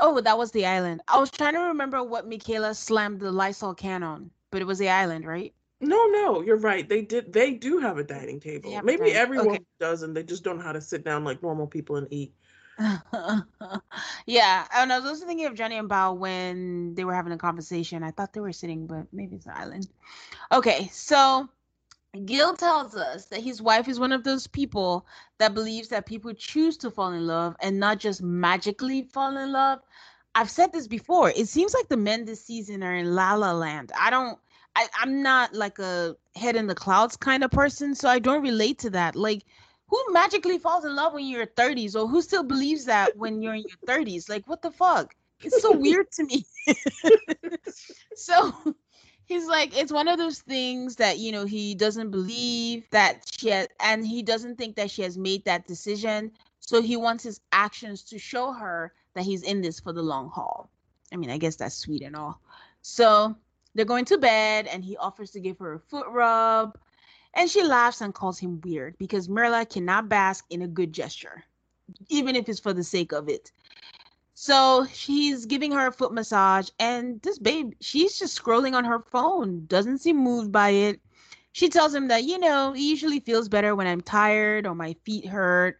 Oh, that was the island. I was trying to remember what Michaela slammed the Lysol can on, but it was the island, right? No, no, you're right. They did. They do have a dining table. Maybe dining. everyone okay. does, and they just don't know how to sit down like normal people and eat. yeah, and I was also thinking of Johnny and Bao when they were having a conversation. I thought they were sitting, but maybe it's an island. Okay, so Gale tells us that his wife is one of those people that believes that people choose to fall in love and not just magically fall in love. I've said this before. It seems like the men this season are in La La Land. I don't. I, I'm not like a head in the clouds kind of person, so I don't relate to that. Like who magically falls in love when you're 30s or who still believes that when you're in your 30s like what the fuck it's so weird to me so he's like it's one of those things that you know he doesn't believe that she has and he doesn't think that she has made that decision. So he wants his actions to show her that he's in this for the long haul. I mean i guess that's sweet and all. So they're going to bed and he offers to give her a foot rub and she laughs and calls him weird because Merla cannot bask in a good gesture, even if it's for the sake of it. So she's giving her a foot massage, and this babe, she's just scrolling on her phone, doesn't seem moved by it. She tells him that, you know, it usually feels better when I'm tired or my feet hurt.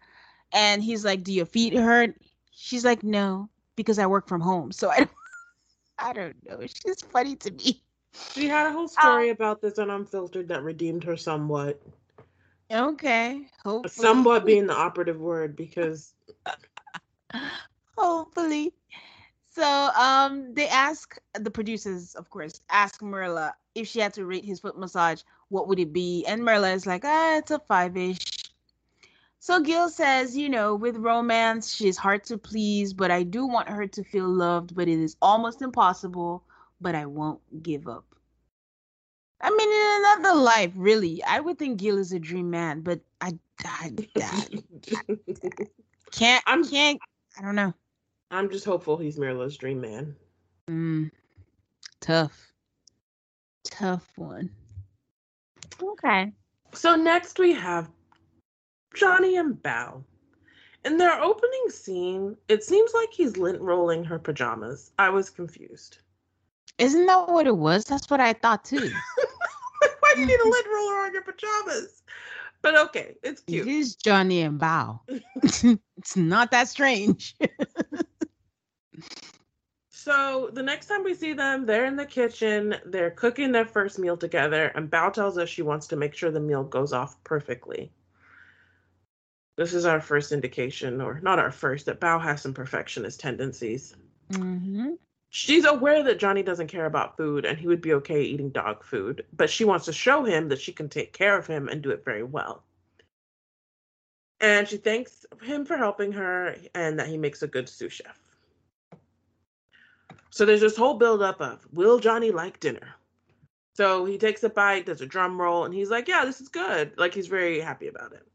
And he's like, Do your feet hurt? She's like, No, because I work from home. So I don't, I don't know. She's funny to me. She had a whole story um, about this on Unfiltered that redeemed her somewhat. Okay. Hopefully. Somewhat being the operative word because hopefully. So um they ask the producers, of course, ask Merla if she had to rate his foot massage, what would it be? And Merla is like, ah, it's a five ish. So Gil says, you know, with romance, she's hard to please, but I do want her to feel loved, but it is almost impossible, but I won't give up. I mean, in another life, really, I would think Gil is a dream man, but I, I, I, I can't, I'm, can't, I don't know. I'm just hopeful he's Merla's dream man. Mm, tough. Tough one. Okay. So next we have Johnny and Bao. In their opening scene, it seems like he's lint rolling her pajamas. I was confused. Isn't that what it was? That's what I thought too. Why do you need a lint roller on your pajamas? But okay, it's cute. It is Johnny and Bao. it's not that strange. So the next time we see them, they're in the kitchen, they're cooking their first meal together, and Bao tells us she wants to make sure the meal goes off perfectly. This is our first indication, or not our first, that Bao has some perfectionist tendencies. Mm-hmm. She's aware that Johnny doesn't care about food and he would be okay eating dog food, but she wants to show him that she can take care of him and do it very well. And she thanks him for helping her and that he makes a good sous chef. So there's this whole buildup of will Johnny like dinner? So he takes a bite, does a drum roll, and he's like, Yeah, this is good. Like he's very happy about it.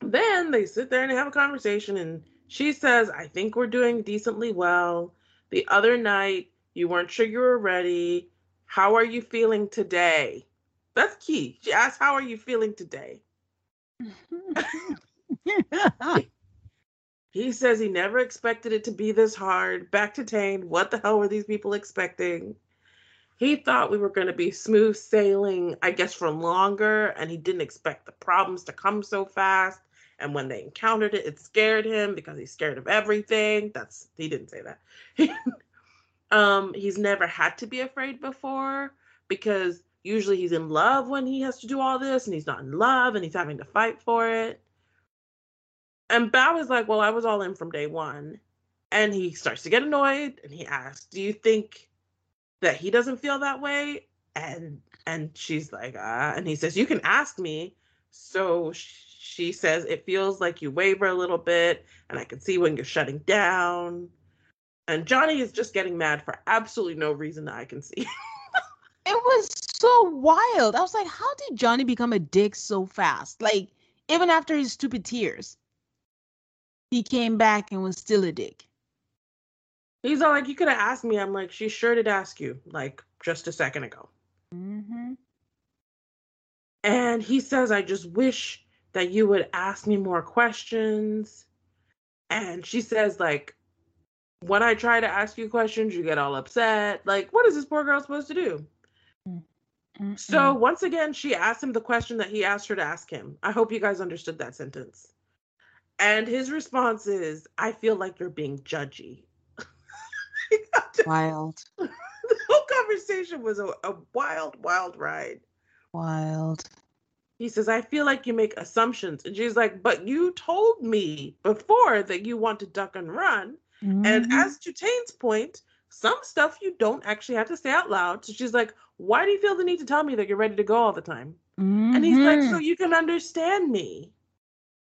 Then they sit there and have a conversation, and she says, I think we're doing decently well. The other night, you weren't sure you were ready. How are you feeling today? That's key. She asks, How are you feeling today? he says he never expected it to be this hard. Back to Tane. What the hell were these people expecting? He thought we were going to be smooth sailing, I guess, for longer, and he didn't expect the problems to come so fast. And when they encountered it, it scared him because he's scared of everything. That's he didn't say that. um, he's never had to be afraid before because usually he's in love when he has to do all this, and he's not in love and he's having to fight for it. And Bao is like, Well, I was all in from day one. And he starts to get annoyed and he asks, Do you think that he doesn't feel that way? And and she's like, uh, and he says, You can ask me. So she says it feels like you waver a little bit, and I can see when you're shutting down. And Johnny is just getting mad for absolutely no reason that I can see. it was so wild. I was like, how did Johnny become a dick so fast? Like, even after his stupid tears, he came back and was still a dick. He's all like, you could have asked me. I'm like, she sure did ask you, like, just a second ago. Mm-hmm. And he says, I just wish that you would ask me more questions. And she says, like, when I try to ask you questions, you get all upset. Like, what is this poor girl supposed to do? Mm-mm. So once again, she asked him the question that he asked her to ask him. I hope you guys understood that sentence. And his response is, I feel like you're being judgy. wild. the whole conversation was a, a wild, wild ride. Wild. He says, I feel like you make assumptions. And she's like, But you told me before that you want to duck and run. Mm-hmm. And as to Tane's point, some stuff you don't actually have to say out loud. So she's like, Why do you feel the need to tell me that you're ready to go all the time? Mm-hmm. And he's like, So mm-hmm. you can understand me.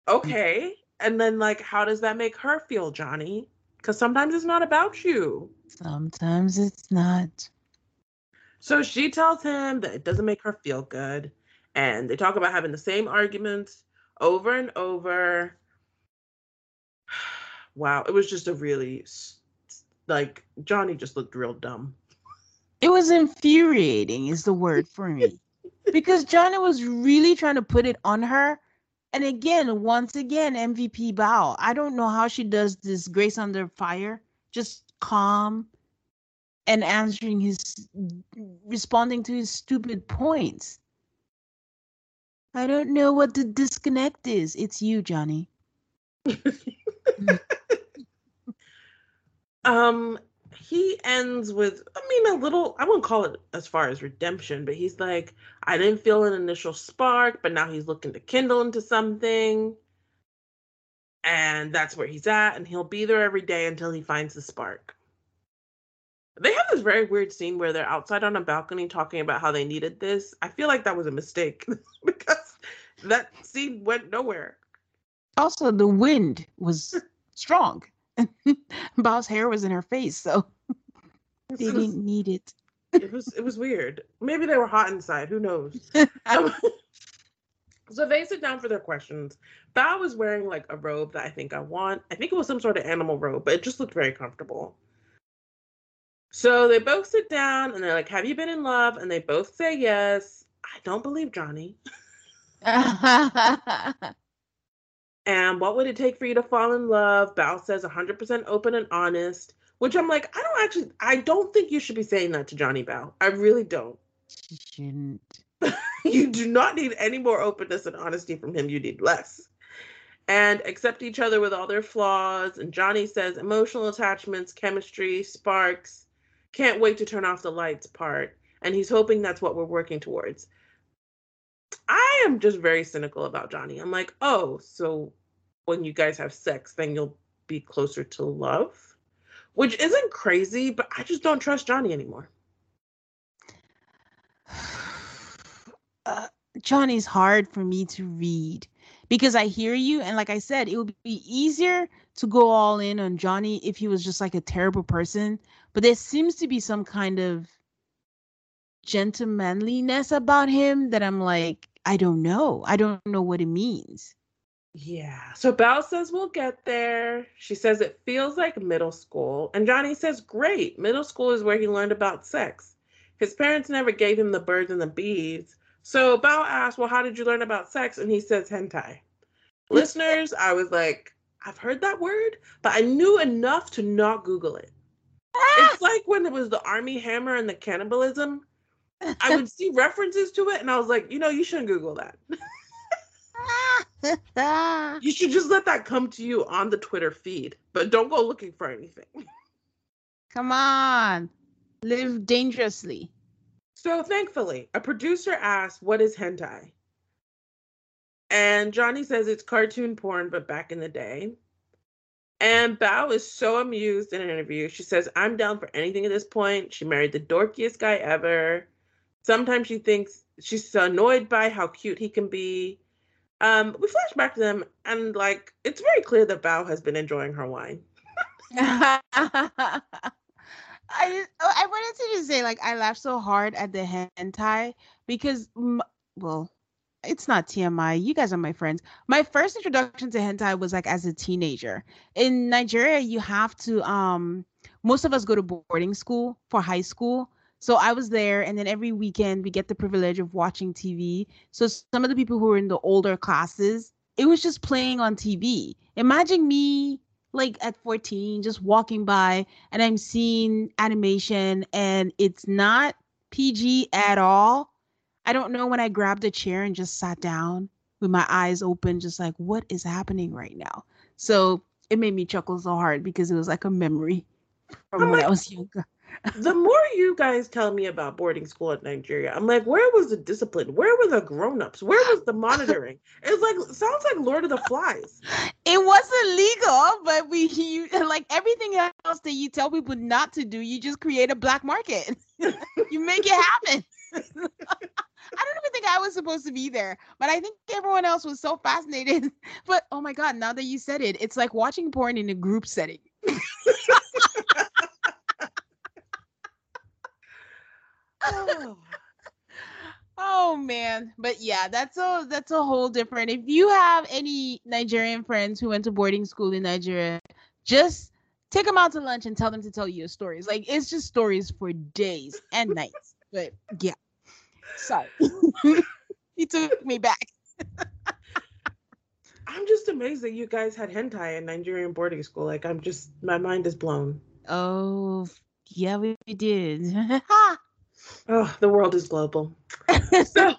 Okay. And then, like, how does that make her feel, Johnny? Because sometimes it's not about you. Sometimes it's not. So she tells him that it doesn't make her feel good and they talk about having the same arguments over and over. Wow, it was just a really like Johnny just looked real dumb. It was infuriating is the word for me. because Johnny was really trying to put it on her. And again, once again, MVP Bao. I don't know how she does this Grace Under Fire, just calm and answering his, responding to his stupid points. I don't know what the disconnect is. It's you, Johnny. um he ends with I mean a little I wouldn't call it as far as redemption, but he's like, I didn't feel an initial spark, but now he's looking to kindle into something. And that's where he's at, and he'll be there every day until he finds the spark. They have this very weird scene where they're outside on a balcony talking about how they needed this. I feel like that was a mistake because that scene went nowhere. Also, the wind was strong. Bao's hair was in her face, so they was, didn't need it. it was it was weird. Maybe they were hot inside. Who knows? Um, so they sit down for their questions. Bao was wearing like a robe that I think I want. I think it was some sort of animal robe, but it just looked very comfortable. So they both sit down and they're like, Have you been in love? And they both say yes. I don't believe Johnny. and what would it take for you to fall in love? Bao says 100% open and honest, which I'm like, I don't actually, I don't think you should be saying that to Johnny Bao. I really don't. You shouldn't. you do not need any more openness and honesty from him. You need less. And accept each other with all their flaws. And Johnny says emotional attachments, chemistry, sparks, can't wait to turn off the lights part. And he's hoping that's what we're working towards. I am just very cynical about Johnny. I'm like, oh, so when you guys have sex, then you'll be closer to love, which isn't crazy, but I just don't trust Johnny anymore. Uh, Johnny's hard for me to read because I hear you. And like I said, it would be easier to go all in on Johnny if he was just like a terrible person. But there seems to be some kind of gentlemanliness about him that I'm like, I don't know. I don't know what it means. Yeah. So Bao says we'll get there. She says it feels like middle school. And Johnny says, great. Middle school is where he learned about sex. His parents never gave him the birds and the bees. So Bao asks, well, how did you learn about sex? And he says hentai. Listeners, I was like, I've heard that word, but I knew enough to not Google it. It's like when it was the Armie Hammer and the cannibalism. I would see references to it and I was like, you know, you shouldn't Google that. you should just let that come to you on the Twitter feed, but don't go looking for anything. Come on. Live dangerously. So thankfully, a producer asked, What is hentai? And Johnny says it's cartoon porn, but back in the day. And Bao is so amused in an interview. She says, I'm down for anything at this point. She married the dorkiest guy ever. Sometimes she thinks she's annoyed by how cute he can be. Um, we flash back to them, and like it's very clear that Bao has been enjoying her wine. I I wanted to just say like I laughed so hard at the hentai because well it's not TMI. You guys are my friends. My first introduction to hentai was like as a teenager. In Nigeria, you have to um most of us go to boarding school for high school. So I was there and then every weekend we get the privilege of watching TV. So some of the people who were in the older classes, it was just playing on TV. Imagine me like at 14 just walking by and I'm seeing animation and it's not PG at all I don't know when I grabbed a chair and just sat down with my eyes open, just like, what is happening right now? So it made me chuckle so hard because it was like a memory from I'm when like, I was younger. The more you guys tell me about boarding school in Nigeria, I'm like, where was the discipline? Where were the grown-ups? Where was the monitoring? It's like sounds like Lord of the Flies. It wasn't legal, but we you, like everything else that you tell people not to do, you just create a black market. you make it happen. I don't even think I was supposed to be there, but I think everyone else was so fascinated. But oh my god, now that you said it, it's like watching porn in a group setting. Oh. oh man, but yeah, that's a that's a whole different. If you have any Nigerian friends who went to boarding school in Nigeria, just take them out to lunch and tell them to tell you stories. Like it's just stories for days and nights. But yeah. Sorry. he took me back. I'm just amazed that you guys had hentai in Nigerian boarding school. Like I'm just my mind is blown. Oh yeah, we did. Oh, the world is global. so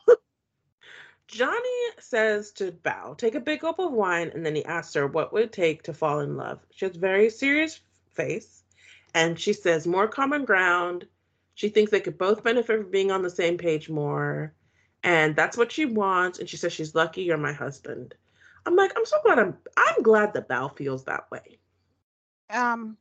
Johnny says to Bao, take a big gulp of wine, and then he asks her what would it take to fall in love. She has a very serious face, and she says more common ground, she thinks they could both benefit from being on the same page more. And that's what she wants. And she says she's lucky you're my husband. I'm like, I'm so glad I'm I'm glad that Bao feels that way. Um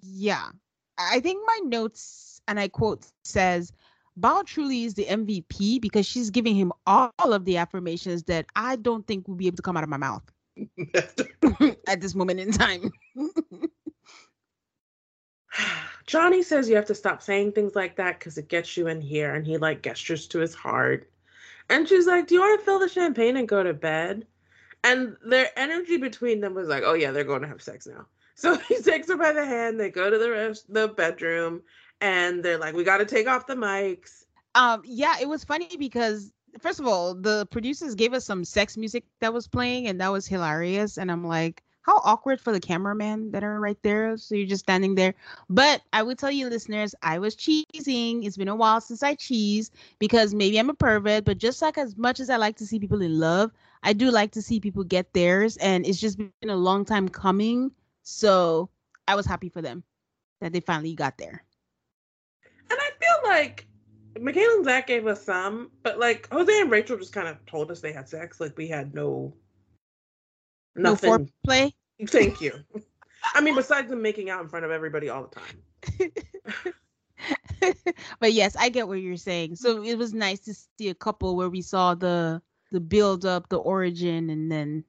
yeah. I think my notes and I quote says Bao truly is the MVP because she's giving him all of the affirmations that I don't think will be able to come out of my mouth at this moment in time. Johnny says you have to stop saying things like that because it gets you in here, and he like gestures to his heart. And she's like, "Do you want to fill the champagne and go to bed?" And their energy between them was like, "Oh yeah, they're going to have sex now." So he takes her by the hand. They go to the rest, the bedroom, and they're like, "We got to take off the mics." Um, yeah, it was funny because first of all, the producers gave us some sex music that was playing, and that was hilarious. And I'm like, how awkward for the cameraman that are right there. So you're just standing there. But I would tell you, listeners, I was cheesing. It's been a while since I cheese because maybe I'm a pervert, but just like as much as I like to see people in love, I do like to see people get theirs. And it's just been a long time coming. So I was happy for them that they finally got there. And I feel like Michael and Zach gave us some, but like Jose and Rachel just kind of told us they had sex. Like we had no nothing. No foreplay. Thank you. I mean, besides them making out in front of everybody all the time. but yes, I get what you're saying. So it was nice to see a couple where we saw the the build up, the origin, and then,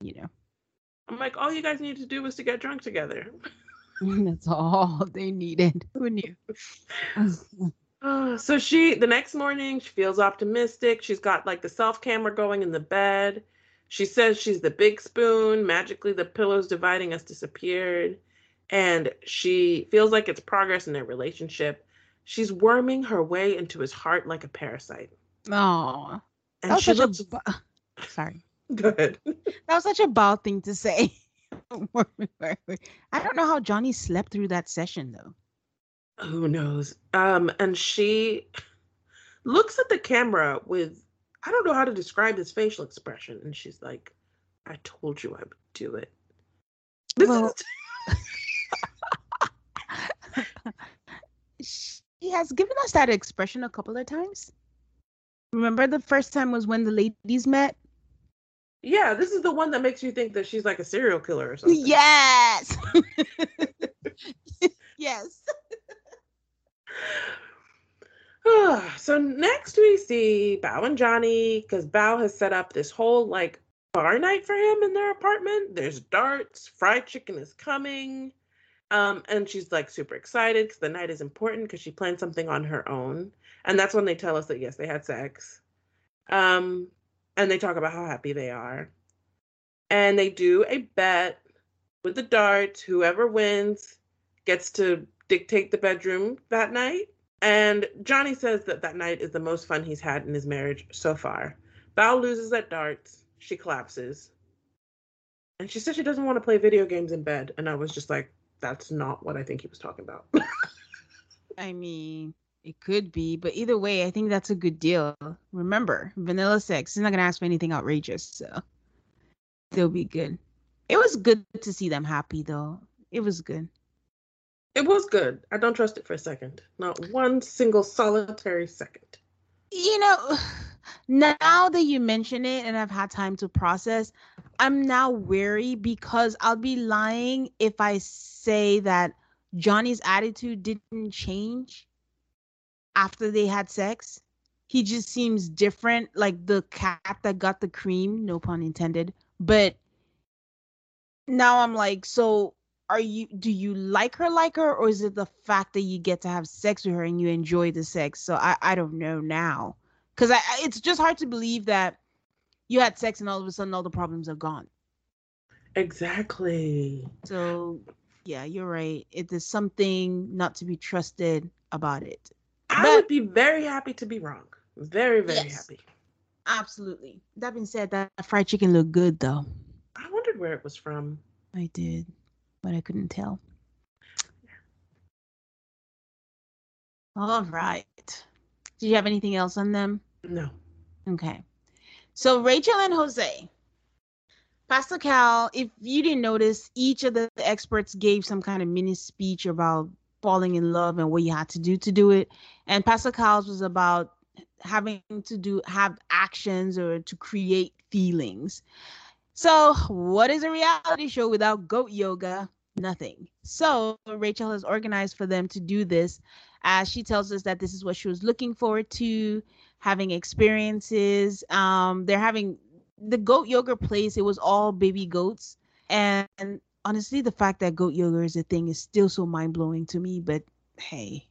you know. I'm like, all you guys need to do was to get drunk together. That's all they needed. Who knew? Uh, so she the next morning she feels optimistic. She's got like the self camera going in the bed. She says she's the big spoon. Magically, the pillows dividing us disappeared. And she feels like it's progress in their relationship. She's worming her way into his heart like a parasite. Oh. And she looks. A... Sorry. Go ahead. That was such a bad thing to say. I don't know how Johnny slept through that session, though. Who knows? Um, and she looks at the camera with I don't know how to describe his facial expression. And she's like, I told you I would do it. This well, is... she has given us that expression a couple of times. Remember the first time was when the ladies met? Yeah, this is the one that makes you think that she's like a serial killer or something. Yes. yes. so next we see Bao and Johnny because Bao has set up this whole like bar night for him in their apartment. There's darts, fried chicken is coming. Um, and she's like super excited because the night is important because she planned something on her own. And that's when they tell us that yes, they had sex. Um, and they talk about how happy they are. And they do a bet with the darts. Whoever wins gets to dictate the bedroom that night. And Johnny says that that night is the most fun he's had in his marriage so far. Bao loses at darts. She collapses. And she says she doesn't want to play video games in bed. And I was just like, that's not what I think he was talking about. I mean, it could be, but either way, I think that's a good deal. Remember, vanilla sex. He's not going to ask for anything outrageous. So they'll be good. It was good to see them happy, though. It was good. It was good. I don't trust it for a second. Not one single solitary second. You know, now that you mention it and I've had time to process, I'm now wary because I'll be lying if I say that Johnny's attitude didn't change after they had sex. He just seems different, like the cat that got the cream, no pun intended. But now I'm like, so are you do you like her like her or is it the fact that you get to have sex with her and you enjoy the sex so i i don't know now because I, it's just hard to believe that you had sex and all of a sudden all the problems are gone exactly so yeah you're right it is something not to be trusted about it i but, would be very happy to be wrong very very yes, happy absolutely that being said that fried chicken looked good though i wondered where it was from i did but I couldn't tell. All right. Do you have anything else on them? No. Okay. So Rachel and Jose. Pastor Cal, if you didn't notice, each of the experts gave some kind of mini speech about falling in love and what you had to do to do it. And Pastor Cal's was about having to do have actions or to create feelings. So, what is a reality show without goat yoga? nothing. So Rachel has organized for them to do this as she tells us that this is what she was looking forward to having experiences. Um, they're having the goat yoga place, it was all baby goats. And honestly, the fact that goat yogurt is a thing is still so mind blowing to me, but hey.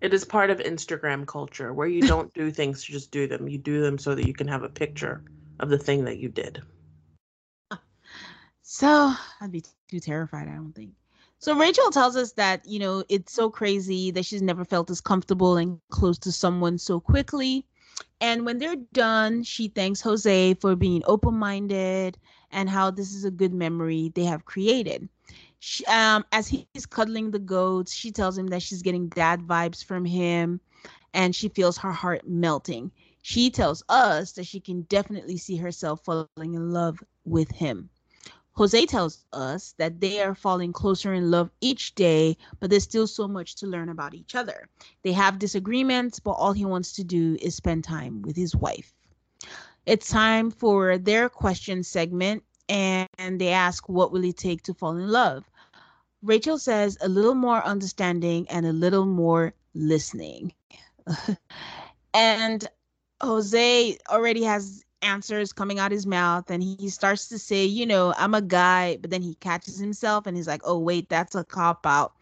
It is part of Instagram culture where you don't do things to just do them. You do them so that you can have a picture of the thing that you did. So I'd be too terrified, I don't think. So Rachel tells us that, you know, it's so crazy that she's never felt as comfortable and close to someone so quickly. And when they're done, she thanks Jose for being open minded and how this is a good memory they have created. She, um, as he's cuddling the goats, she tells him that she's getting dad vibes from him and she feels her heart melting. She tells us that she can definitely see herself falling in love with him. Jose tells us that they are falling closer in love each day, but there's still so much to learn about each other. They have disagreements, but all he wants to do is spend time with his wife. It's time for their question segment, and they ask, What will it take to fall in love? Rachel says, A little more understanding and a little more listening. and Jose already has answers coming out his mouth and he starts to say, you know, I'm a guy, but then he catches himself and he's like, oh, wait, that's a cop out.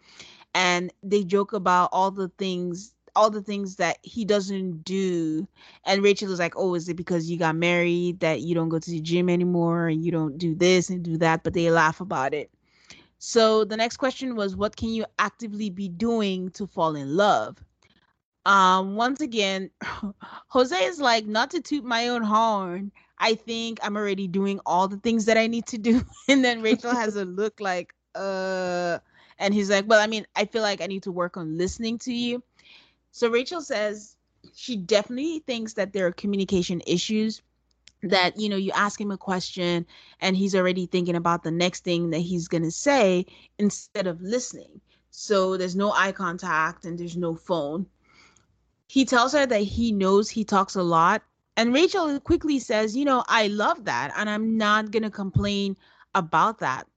And they joke about all the things all the things that he doesn't do. And Rachel is like, Oh, is it because you got married that you don't go to the gym anymore and you don't do this and do that? But they laugh about it. So the next question was, What can you actively be doing to fall in love? Um, once again, Jose is like, not to toot my own horn. I think I'm already doing all the things that I need to do. And then Rachel has a look like, uh, and he's like, well, I mean, I feel like I need to work on listening to you. So Rachel says she definitely thinks that there are communication issues that you know you ask him a question and he's already thinking about the next thing that he's going to say instead of listening so there's no eye contact and there's no phone he tells her that he knows he talks a lot. And Rachel quickly says, You know, I love that. And I'm not going to complain about that.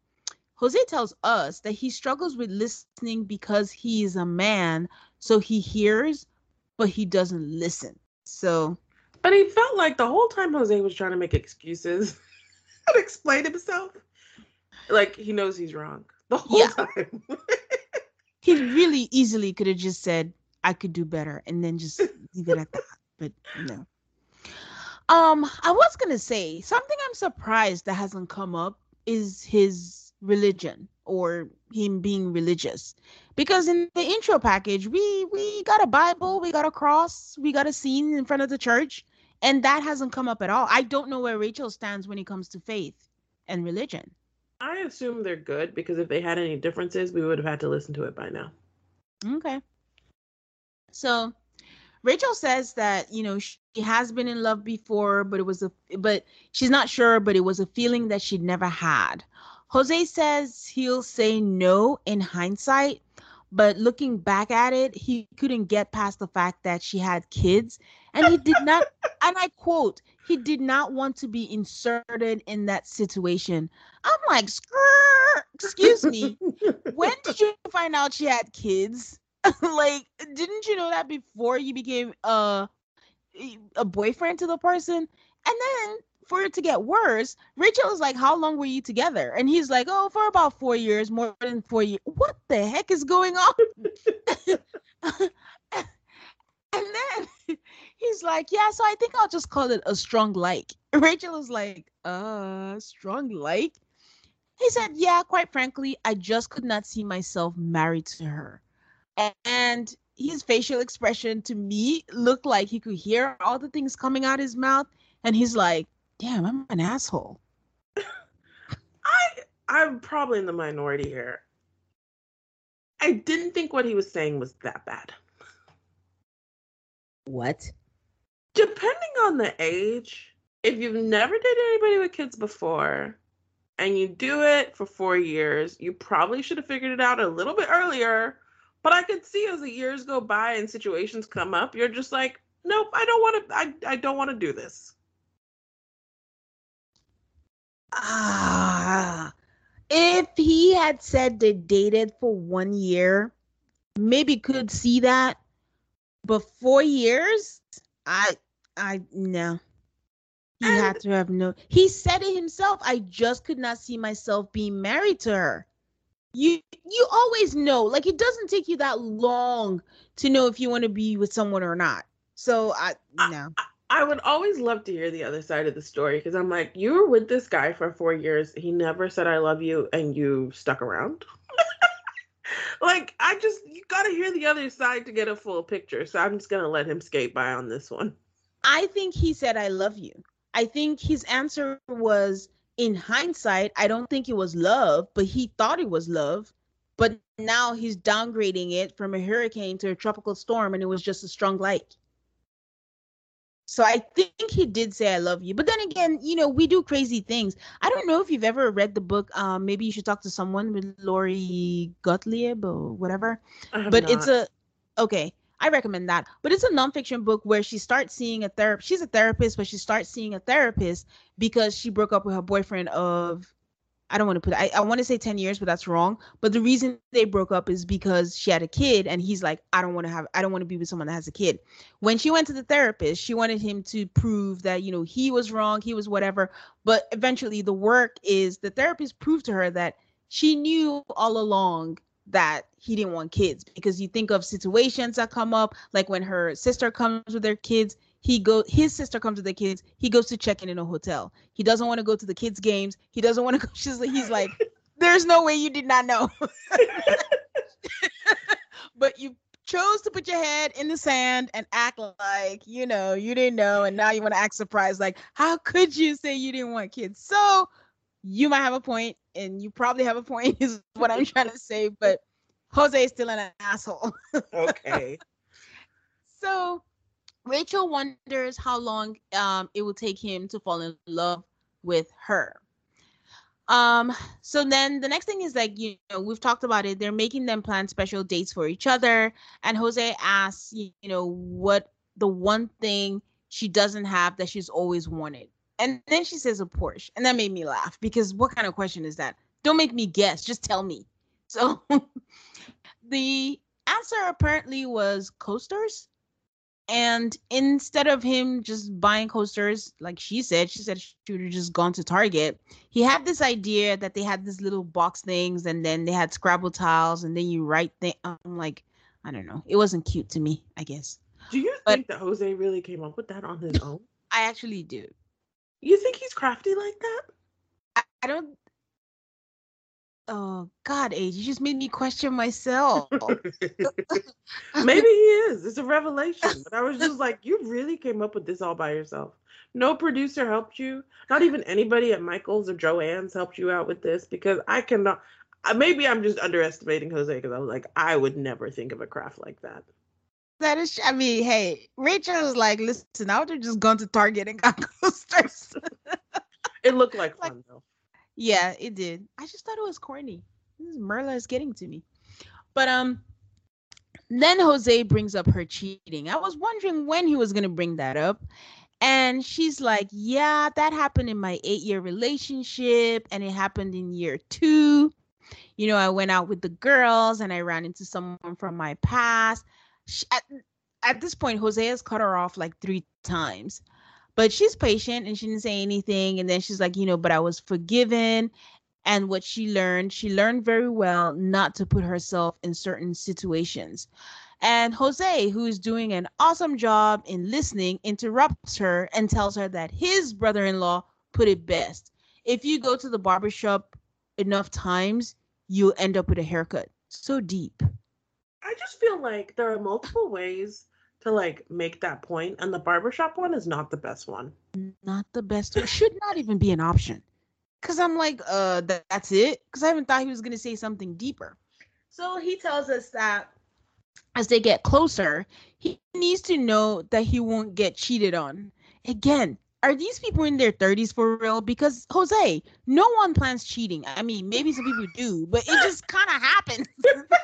Jose tells us that he struggles with listening because he is a man. So he hears, but he doesn't listen. So. But he felt like the whole time Jose was trying to make excuses and explain himself. Like he knows he's wrong the whole yeah. time. he really easily could have just said, I could do better and then just leave it at that. But no. Um, I was gonna say something I'm surprised that hasn't come up is his religion or him being religious. Because in the intro package, we we got a Bible, we got a cross, we got a scene in front of the church, and that hasn't come up at all. I don't know where Rachel stands when it comes to faith and religion. I assume they're good because if they had any differences, we would have had to listen to it by now. Okay. So Rachel says that, you know, she has been in love before, but it was a, but she's not sure, but it was a feeling that she'd never had. Jose says he'll say no in hindsight, but looking back at it, he couldn't get past the fact that she had kids. And he did not, and I quote, he did not want to be inserted in that situation. I'm like, excuse me. when did you find out she had kids? like, didn't you know that before you became a uh, a boyfriend to the person? And then for it to get worse, Rachel is like, "How long were you together?" And he's like, "Oh, for about four years, more than four years." What the heck is going on? and then he's like, "Yeah, so I think I'll just call it a strong like." Rachel is like, "Uh, strong like." He said, "Yeah, quite frankly, I just could not see myself married to her." and his facial expression to me looked like he could hear all the things coming out of his mouth and he's like damn i'm an asshole i i'm probably in the minority here i didn't think what he was saying was that bad what depending on the age if you've never dated anybody with kids before and you do it for four years you probably should have figured it out a little bit earlier but I could see as the years go by and situations come up, you're just like, nope, I don't want to. I I don't want to do this. Ah, if he had said they dated for one year, maybe could see that. But four years, I I no. He and, had to have no. He said it himself. I just could not see myself being married to her. You you always know. Like it doesn't take you that long to know if you want to be with someone or not. So I no. I, I would always love to hear the other side of the story because I'm like, you were with this guy for four years. He never said I love you, and you stuck around. like I just you got to hear the other side to get a full picture. So I'm just gonna let him skate by on this one. I think he said I love you. I think his answer was in hindsight, I don't think it was love, but he thought it was love. But now he's downgrading it from a hurricane to a tropical storm, and it was just a strong light. So I think he did say I love you. But then again, you know, we do crazy things. I don't know if you've ever read the book. Um, maybe you should talk to someone with Lori Gottlieb or whatever. But not. it's a okay. I recommend that. But it's a nonfiction book where she starts seeing a therapist. She's a therapist, but she starts seeing a therapist because she broke up with her boyfriend of I don't want to put I, I want to say 10 years, but that's wrong. But the reason they broke up is because she had a kid and he's like, I don't want to have I don't want to be with someone that has a kid. When she went to the therapist, she wanted him to prove that, you know, he was wrong, he was whatever. But eventually the work is the therapist proved to her that she knew all along that he didn't want kids because you think of situations that come up like when her sister comes with their kids he go his sister comes with the kids he goes to check in in a hotel. He doesn't want to go to the kids games. He doesn't want to go she's like he's like there's no way you did not know. But you chose to put your head in the sand and act like you know you didn't know and now you want to act surprised like how could you say you didn't want kids? So you might have a point and you probably have a point is what i'm trying to say but jose is still an asshole. Okay. So Rachel wonders how long um, it will take him to fall in love with her. Um, so then the next thing is like, you know, we've talked about it. They're making them plan special dates for each other. And Jose asks, you know, what the one thing she doesn't have that she's always wanted. And then she says a Porsche. And that made me laugh because what kind of question is that? Don't make me guess, just tell me. So the answer apparently was coasters and instead of him just buying coasters, like she said, she said she would have just gone to Target. He had this idea that they had these little box things and then they had Scrabble tiles and then you write things. I'm like, I don't know. It wasn't cute to me, I guess. Do you but, think that Jose really came up with that on his own? I actually do. You think he's crafty like that? I, I don't Oh God, Age, you just made me question myself. Maybe he is. It's a revelation. But I was just like, you really came up with this all by yourself. No producer helped you. Not even anybody at Michaels or Joann's helped you out with this because I cannot. Maybe I'm just underestimating Jose because I was like, I would never think of a craft like that. That is, I mean, hey, Rachel was like, listen, I would have just gone to Target and got coasters. it looked like, like fun though. Yeah, it did. I just thought it was corny. This Mirla is getting to me. But um then Jose brings up her cheating. I was wondering when he was going to bring that up. And she's like, Yeah, that happened in my eight year relationship, and it happened in year two. You know, I went out with the girls and I ran into someone from my past. She, at, at this point, Jose has cut her off like three times. But she's patient and she didn't say anything. And then she's like, you know, but I was forgiven. And what she learned, she learned very well not to put herself in certain situations. And Jose, who is doing an awesome job in listening, interrupts her and tells her that his brother in law put it best. If you go to the barbershop enough times, you'll end up with a haircut. So deep. I just feel like there are multiple ways to like make that point and the barbershop one is not the best one not the best it should not even be an option because i'm like uh that, that's it because i haven't thought he was going to say something deeper so he tells us that as they get closer he needs to know that he won't get cheated on again are these people in their 30s for real? Because Jose, no one plans cheating. I mean, maybe some people do, but it just kind of happens.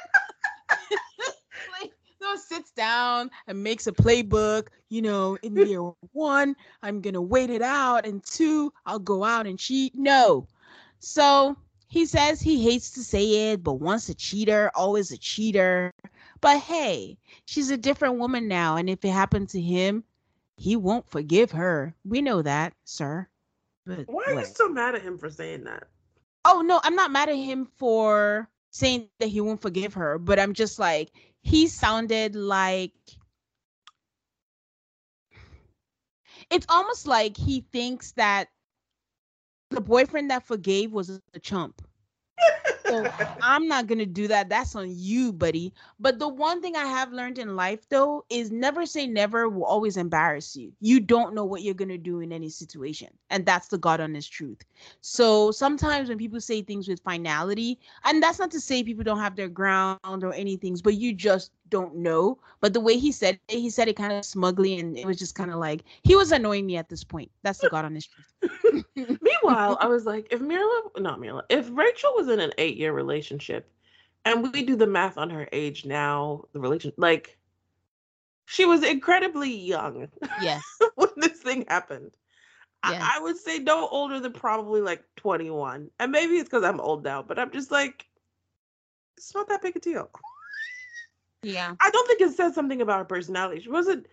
sits down and makes a playbook. You know, in year one, I'm gonna wait it out, and two, I'll go out and cheat. No. So he says he hates to say it, but once a cheater, always a cheater. But hey, she's a different woman now, and if it happened to him, he won't forgive her. We know that, sir. But why are what? you so mad at him for saying that? Oh no, I'm not mad at him for saying that he won't forgive her, but I'm just like he sounded like it's almost like he thinks that the boyfriend that forgave was a chump so I'm not gonna do that. That's on you, buddy. But the one thing I have learned in life though is never say never will always embarrass you. You don't know what you're gonna do in any situation. And that's the God honest truth. So sometimes when people say things with finality, and that's not to say people don't have their ground or anything, but you just don't know. But the way he said it, he said it kind of smugly, and it was just kind of like he was annoying me at this point. That's the God honest truth. Meanwhile, I was like, if Mirla, not Mirla, if Rachel was in an eight-year relationship, and we do the math on her age now, the relation, like, she was incredibly young. Yes. when this thing happened. Yes. I, I would say no older than probably like 21. And maybe it's because I'm old now, but I'm just like, it's not that big a deal. Yeah. I don't think it says something about her personality. She wasn't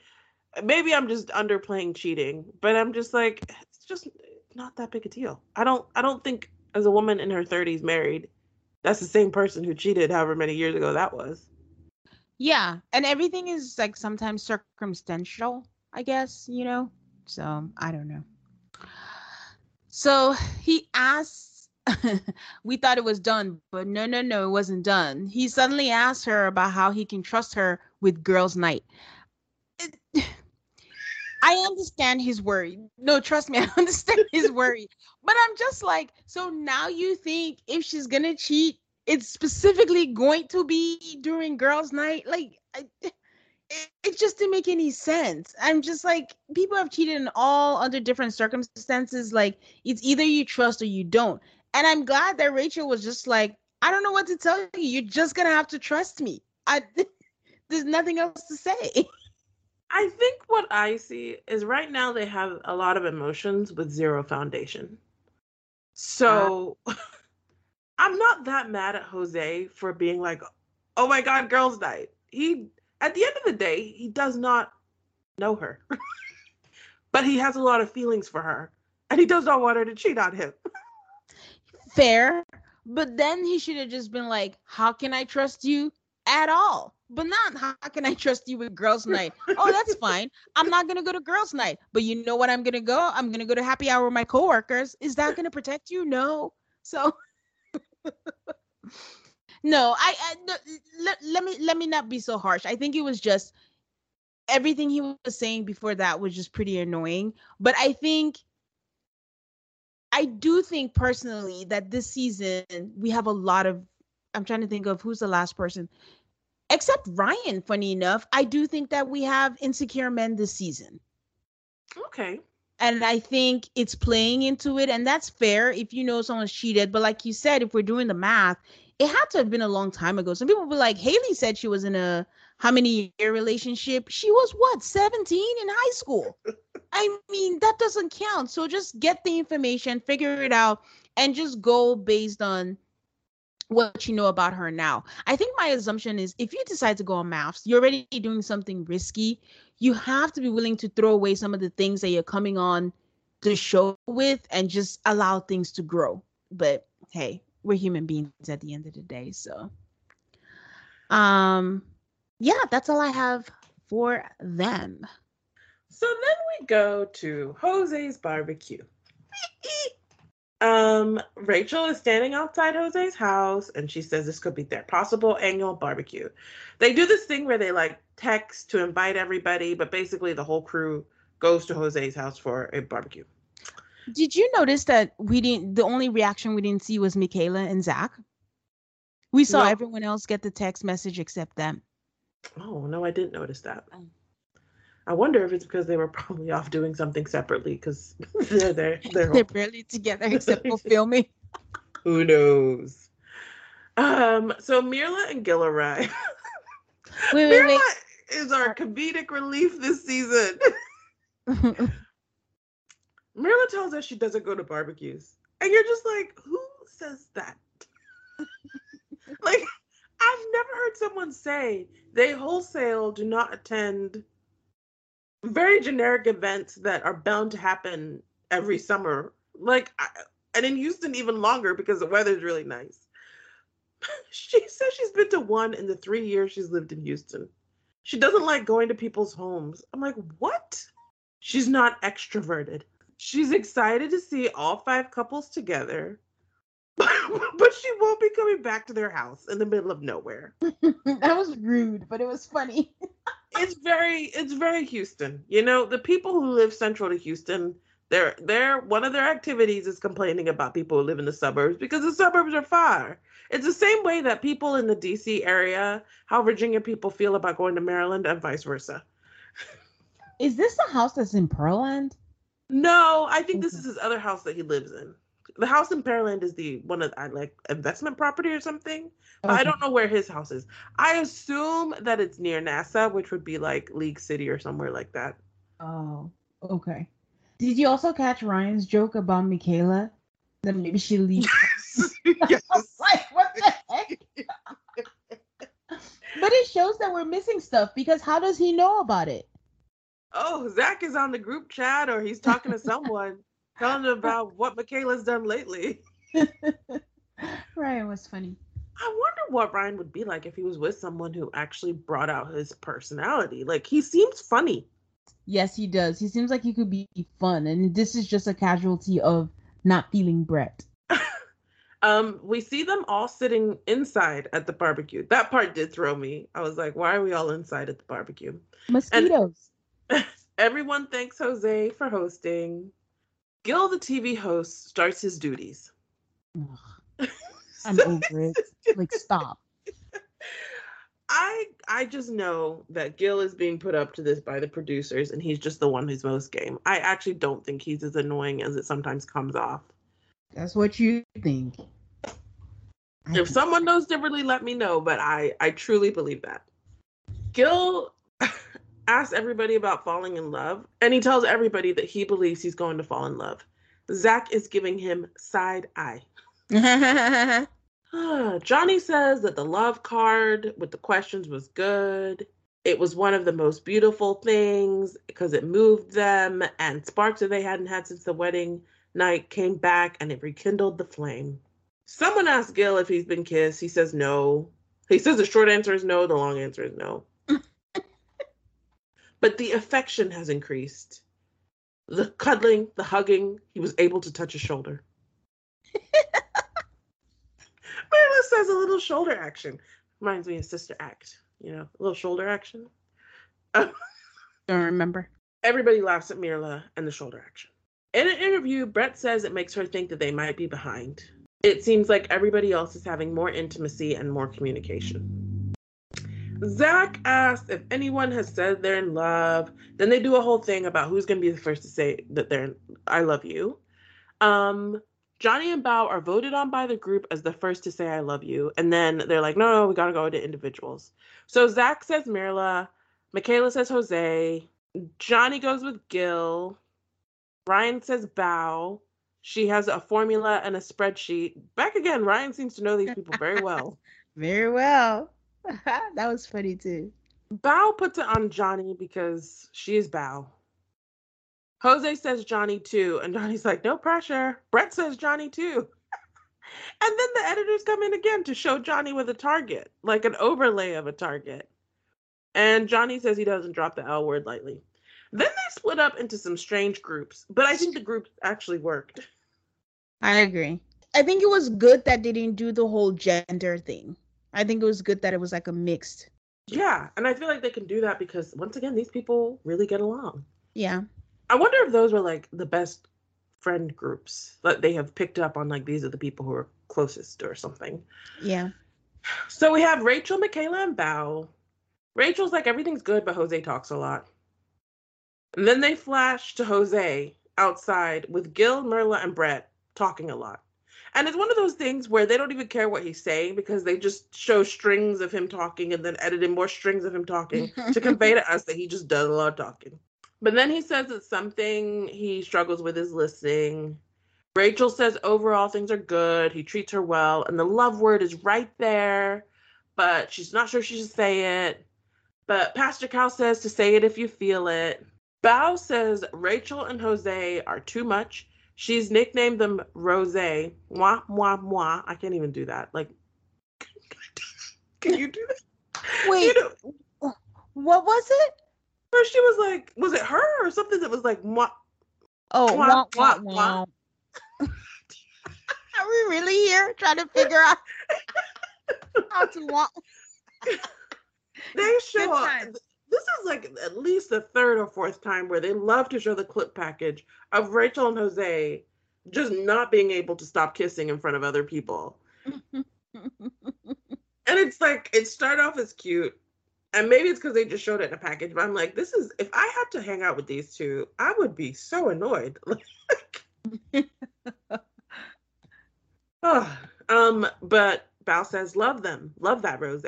maybe I'm just underplaying cheating, but I'm just like it's just not that big a deal. I don't I don't think as a woman in her 30s married, that's the same person who cheated however many years ago that was. Yeah, and everything is like sometimes circumstantial, I guess, you know. So, I don't know. So, he asks we thought it was done, but no, no, no, it wasn't done. He suddenly asked her about how he can trust her with girls' night. I understand his worry. No, trust me, I understand his worry. But I'm just like, so now you think if she's gonna cheat, it's specifically going to be during girls' night? Like, I, it, it just didn't make any sense. I'm just like, people have cheated in all under different circumstances. Like, it's either you trust or you don't. And I'm glad that Rachel was just like, I don't know what to tell you. You're just gonna have to trust me. I there's nothing else to say. I think what I see is right now they have a lot of emotions with zero foundation. So uh, I'm not that mad at Jose for being like, "Oh my god, girls' night." He at the end of the day, he does not know her. but he has a lot of feelings for her and he does not want her to cheat on him. fair. But then he should have just been like, How can I trust you at all? But not how can I trust you with girls' night? Oh, that's fine. I'm not gonna go to girls' night. But you know what I'm gonna go? I'm gonna go to happy hour with my coworkers. Is that gonna protect you? No. So no, I, I no, let, let me let me not be so harsh. I think it was just everything he was saying before that was just pretty annoying. But I think I do think personally that this season we have a lot of. I'm trying to think of who's the last person, except Ryan. Funny enough, I do think that we have insecure men this season. Okay. And I think it's playing into it, and that's fair if you know someone's cheated. But like you said, if we're doing the math, it had to have been a long time ago. Some people were like, Haley said she was in a how many year relationship? She was what, 17 in high school? I mean, that doesn't count. So just get the information, figure it out, and just go based on what you know about her now. I think my assumption is if you decide to go on MAFS, you're already doing something risky. You have to be willing to throw away some of the things that you're coming on the show with and just allow things to grow. But hey, we're human beings at the end of the day. So um yeah, that's all I have for them. So then we go to Jose's barbecue. um, Rachel is standing outside Jose's house and she says this could be their possible annual barbecue. They do this thing where they like text to invite everybody, but basically the whole crew goes to Jose's house for a barbecue. Did you notice that we didn't the only reaction we didn't see was Michaela and Zach? We saw no. everyone else get the text message except them. Oh no, I didn't notice that. I wonder if it's because they were probably off doing something separately because they're they're they're, they're barely together except for filming. Who knows? Um, so Mirla and Gil arrive. Wait, wait, Mirla wait. is our comedic relief this season. Mirla tells us she doesn't go to barbecues. And you're just like, who says that? like, I've never heard someone say they wholesale do not attend very generic events that are bound to happen every summer. Like, and in Houston, even longer because the weather's really nice. she says she's been to one in the three years she's lived in Houston. She doesn't like going to people's homes. I'm like, what? She's not extroverted. She's excited to see all five couples together, but, she won't be coming back to their house in the middle of nowhere. that was rude, but it was funny. it's very it's very Houston. You know, the people who live central to Houston, they're they're one of their activities is complaining about people who live in the suburbs because the suburbs are far. It's the same way that people in the DC area, how Virginia people feel about going to Maryland and vice versa. Is this the house that's in Pearland? No, I think this is his other house that he lives in. The house in Pearland is the one of I like investment property or something. But okay. I don't know where his house is. I assume that it's near NASA, which would be like League City or somewhere like that. Oh, okay. Did you also catch Ryan's joke about Michaela? That maybe she leaves. yes. like, what the heck? but it shows that we're missing stuff because how does he know about it? Oh, Zach is on the group chat or he's talking to someone telling them about what Michaela's done lately. Ryan was funny. I wonder what Ryan would be like if he was with someone who actually brought out his personality. Like he seems funny. Yes, he does. He seems like he could be fun, and this is just a casualty of not feeling Brett. um, we see them all sitting inside at the barbecue. That part did throw me. I was like, why are we all inside at the barbecue? Mosquitoes. And everyone thanks Jose for hosting. Gil, the TV host, starts his duties. I'm over it. Like, stop. I I just know that Gil is being put up to this by the producers, and he's just the one who's most game. I actually don't think he's as annoying as it sometimes comes off. That's what you think. if someone knows differently, let me know. But I I truly believe that. Gil asks everybody about falling in love, and he tells everybody that he believes he's going to fall in love. Zach is giving him side eye. Johnny says that the love card with the questions was good. It was one of the most beautiful things because it moved them, and sparks that they hadn't had since the wedding night came back and it rekindled the flame. Someone asked Gil if he's been kissed. He says no. He says the short answer is no, the long answer is no. But the affection has increased. The cuddling, the hugging, he was able to touch his shoulder. Mirla says a little shoulder action. Reminds me of Sister Act, you know, a little shoulder action. Don't remember. Everybody laughs at Mirla and the shoulder action. In an interview, Brett says it makes her think that they might be behind. It seems like everybody else is having more intimacy and more communication. Zach asks if anyone has said they're in love. Then they do a whole thing about who's going to be the first to say that they're in, I love you. Um, Johnny and Bao are voted on by the group as the first to say I love you. And then they're like, no, no, we got to go to individuals. So Zach says Mirla. Michaela says Jose. Johnny goes with Gil. Ryan says Bao. She has a formula and a spreadsheet. Back again, Ryan seems to know these people very well. very well. that was funny too. Bao puts it on Johnny because she is Bao. Jose says Johnny too, and Johnny's like, no pressure. Brett says Johnny too. and then the editors come in again to show Johnny with a target, like an overlay of a target. And Johnny says he doesn't drop the L word lightly. Then they split up into some strange groups, but I think the groups actually worked. I agree. I think it was good that they didn't do the whole gender thing. I think it was good that it was like a mixed. Yeah, and I feel like they can do that because once again, these people really get along. Yeah. I wonder if those were like the best friend groups that they have picked up on like these are the people who are closest or something. Yeah. So we have Rachel, Michaela, and Bao. Rachel's like everything's good, but Jose talks a lot. And then they flash to Jose outside with Gil, Mirla, and Brett talking a lot. And it's one of those things where they don't even care what he's saying because they just show strings of him talking and then edit in more strings of him talking to convey to us that he just does a lot of talking. But then he says that something he struggles with is listening. Rachel says overall things are good. He treats her well, and the love word is right there, but she's not sure she should say it. But Pastor Cal says to say it if you feel it. Bao says Rachel and Jose are too much. She's nicknamed them Rose. Moi, moi, moi. I can't even do that. Like, can you do that? Wait, you know, what was it? Or she was like, was it her or something that was like, moi? Oh, moi, moi, moi. Are we really here trying to figure out how to walk? they show up. This is like at least the third or fourth time where they love to show the clip package of Rachel and Jose just not being able to stop kissing in front of other people. and it's like it started off as cute. And maybe it's because they just showed it in a package, but I'm like, this is if I had to hang out with these two, I would be so annoyed. oh, um, but Bao says, love them. Love that rose.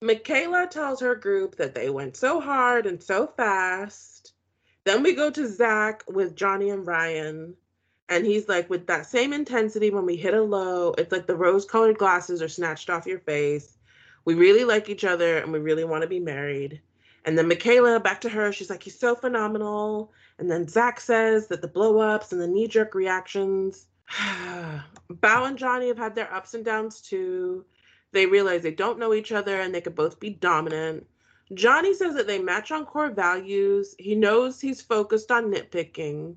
Michaela tells her group that they went so hard and so fast. Then we go to Zach with Johnny and Ryan. And he's like, with that same intensity, when we hit a low, it's like the rose colored glasses are snatched off your face. We really like each other and we really want to be married. And then Michaela, back to her, she's like, he's so phenomenal. And then Zach says that the blow ups and the knee jerk reactions. Bao and Johnny have had their ups and downs too. They realize they don't know each other and they could both be dominant. Johnny says that they match on core values. He knows he's focused on nitpicking.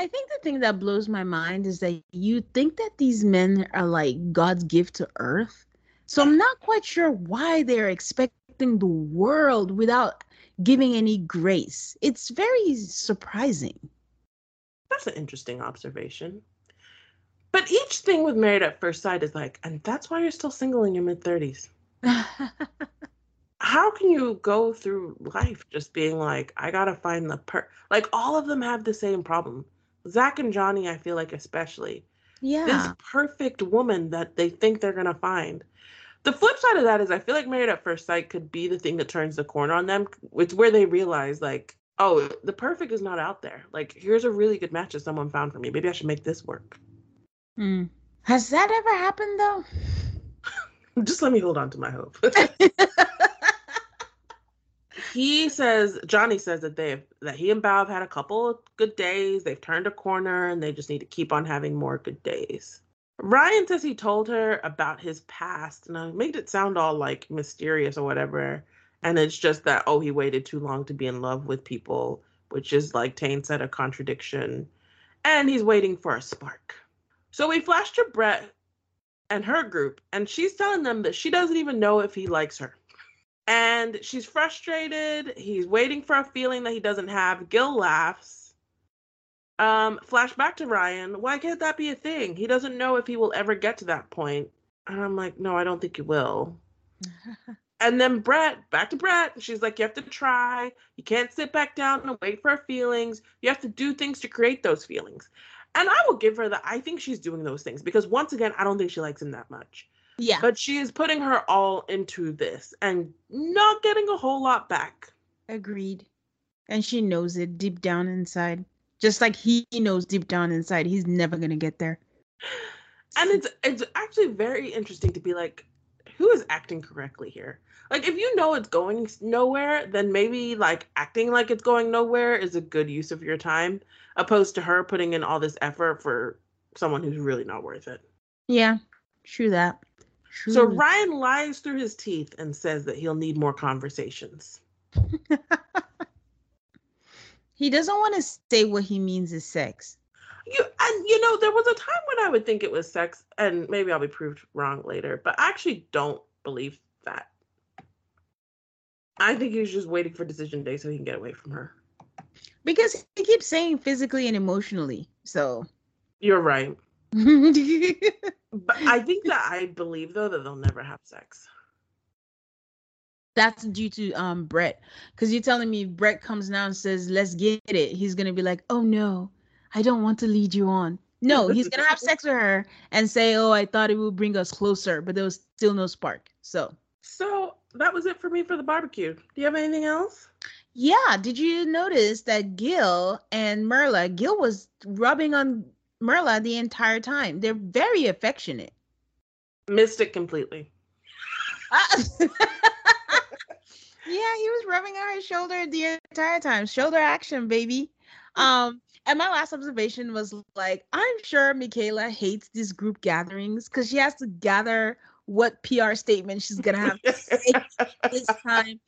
I think the thing that blows my mind is that you think that these men are like God's gift to earth. So I'm not quite sure why they're expecting the world without giving any grace. It's very surprising. That's an interesting observation. But each thing with Married at First Sight is like, and that's why you're still single in your mid 30s. How can you go through life just being like, I gotta find the per like all of them have the same problem. Zach and Johnny, I feel like especially. Yeah. This perfect woman that they think they're gonna find. The flip side of that is I feel like Married at First Sight could be the thing that turns the corner on them. It's where they realize like, oh, the perfect is not out there. Like, here's a really good match that someone found for me. Maybe I should make this work. Mm. Has that ever happened though? Just let me hold on to my hope. he says Johnny says that they have that he and Bao have had a couple of good days. They've turned a corner and they just need to keep on having more good days. Ryan says he told her about his past and I made it sound all like mysterious or whatever. And it's just that oh he waited too long to be in love with people, which is like Tane said a contradiction. And he's waiting for a spark. So we flash to Brett and her group, and she's telling them that she doesn't even know if he likes her. And she's frustrated. He's waiting for a feeling that he doesn't have. Gil laughs. Um, flash back to Ryan. Why can't that be a thing? He doesn't know if he will ever get to that point. And I'm like, no, I don't think he will. and then Brett, back to Brett. She's like, you have to try. You can't sit back down and wait for feelings. You have to do things to create those feelings. And I will give her that. I think she's doing those things because once again, I don't think she likes him that much. Yeah. But she is putting her all into this and not getting a whole lot back. Agreed. And she knows it deep down inside. Just like he knows deep down inside he's never gonna get there. And it's it's actually very interesting to be like, who is acting correctly here? Like if you know it's going nowhere, then maybe like acting like it's going nowhere is a good use of your time, opposed to her putting in all this effort for someone who's really not worth it. Yeah, true that. True. So Ryan lies through his teeth and says that he'll need more conversations. he doesn't want to say what he means is sex. You and you know there was a time when I would think it was sex, and maybe I'll be proved wrong later, but I actually don't believe that. I think he's just waiting for decision day so he can get away from her. Because he keeps saying physically and emotionally. So you're right. but I think that I believe though that they'll never have sex. That's due to um Brett. Because you're telling me Brett comes now and says, let's get it, he's gonna be like, Oh no, I don't want to lead you on. No, he's gonna have sex with her and say, Oh, I thought it would bring us closer, but there was still no spark. So So that was it for me for the barbecue. Do you have anything else? Yeah. Did you notice that Gil and Mirla? Gil was rubbing on Mirla the entire time. They're very affectionate. Missed it completely. Uh, yeah, he was rubbing on her shoulder the entire time. Shoulder action, baby. Um, and my last observation was like, I'm sure Michaela hates these group gatherings because she has to gather what PR statement she's gonna have to say this time.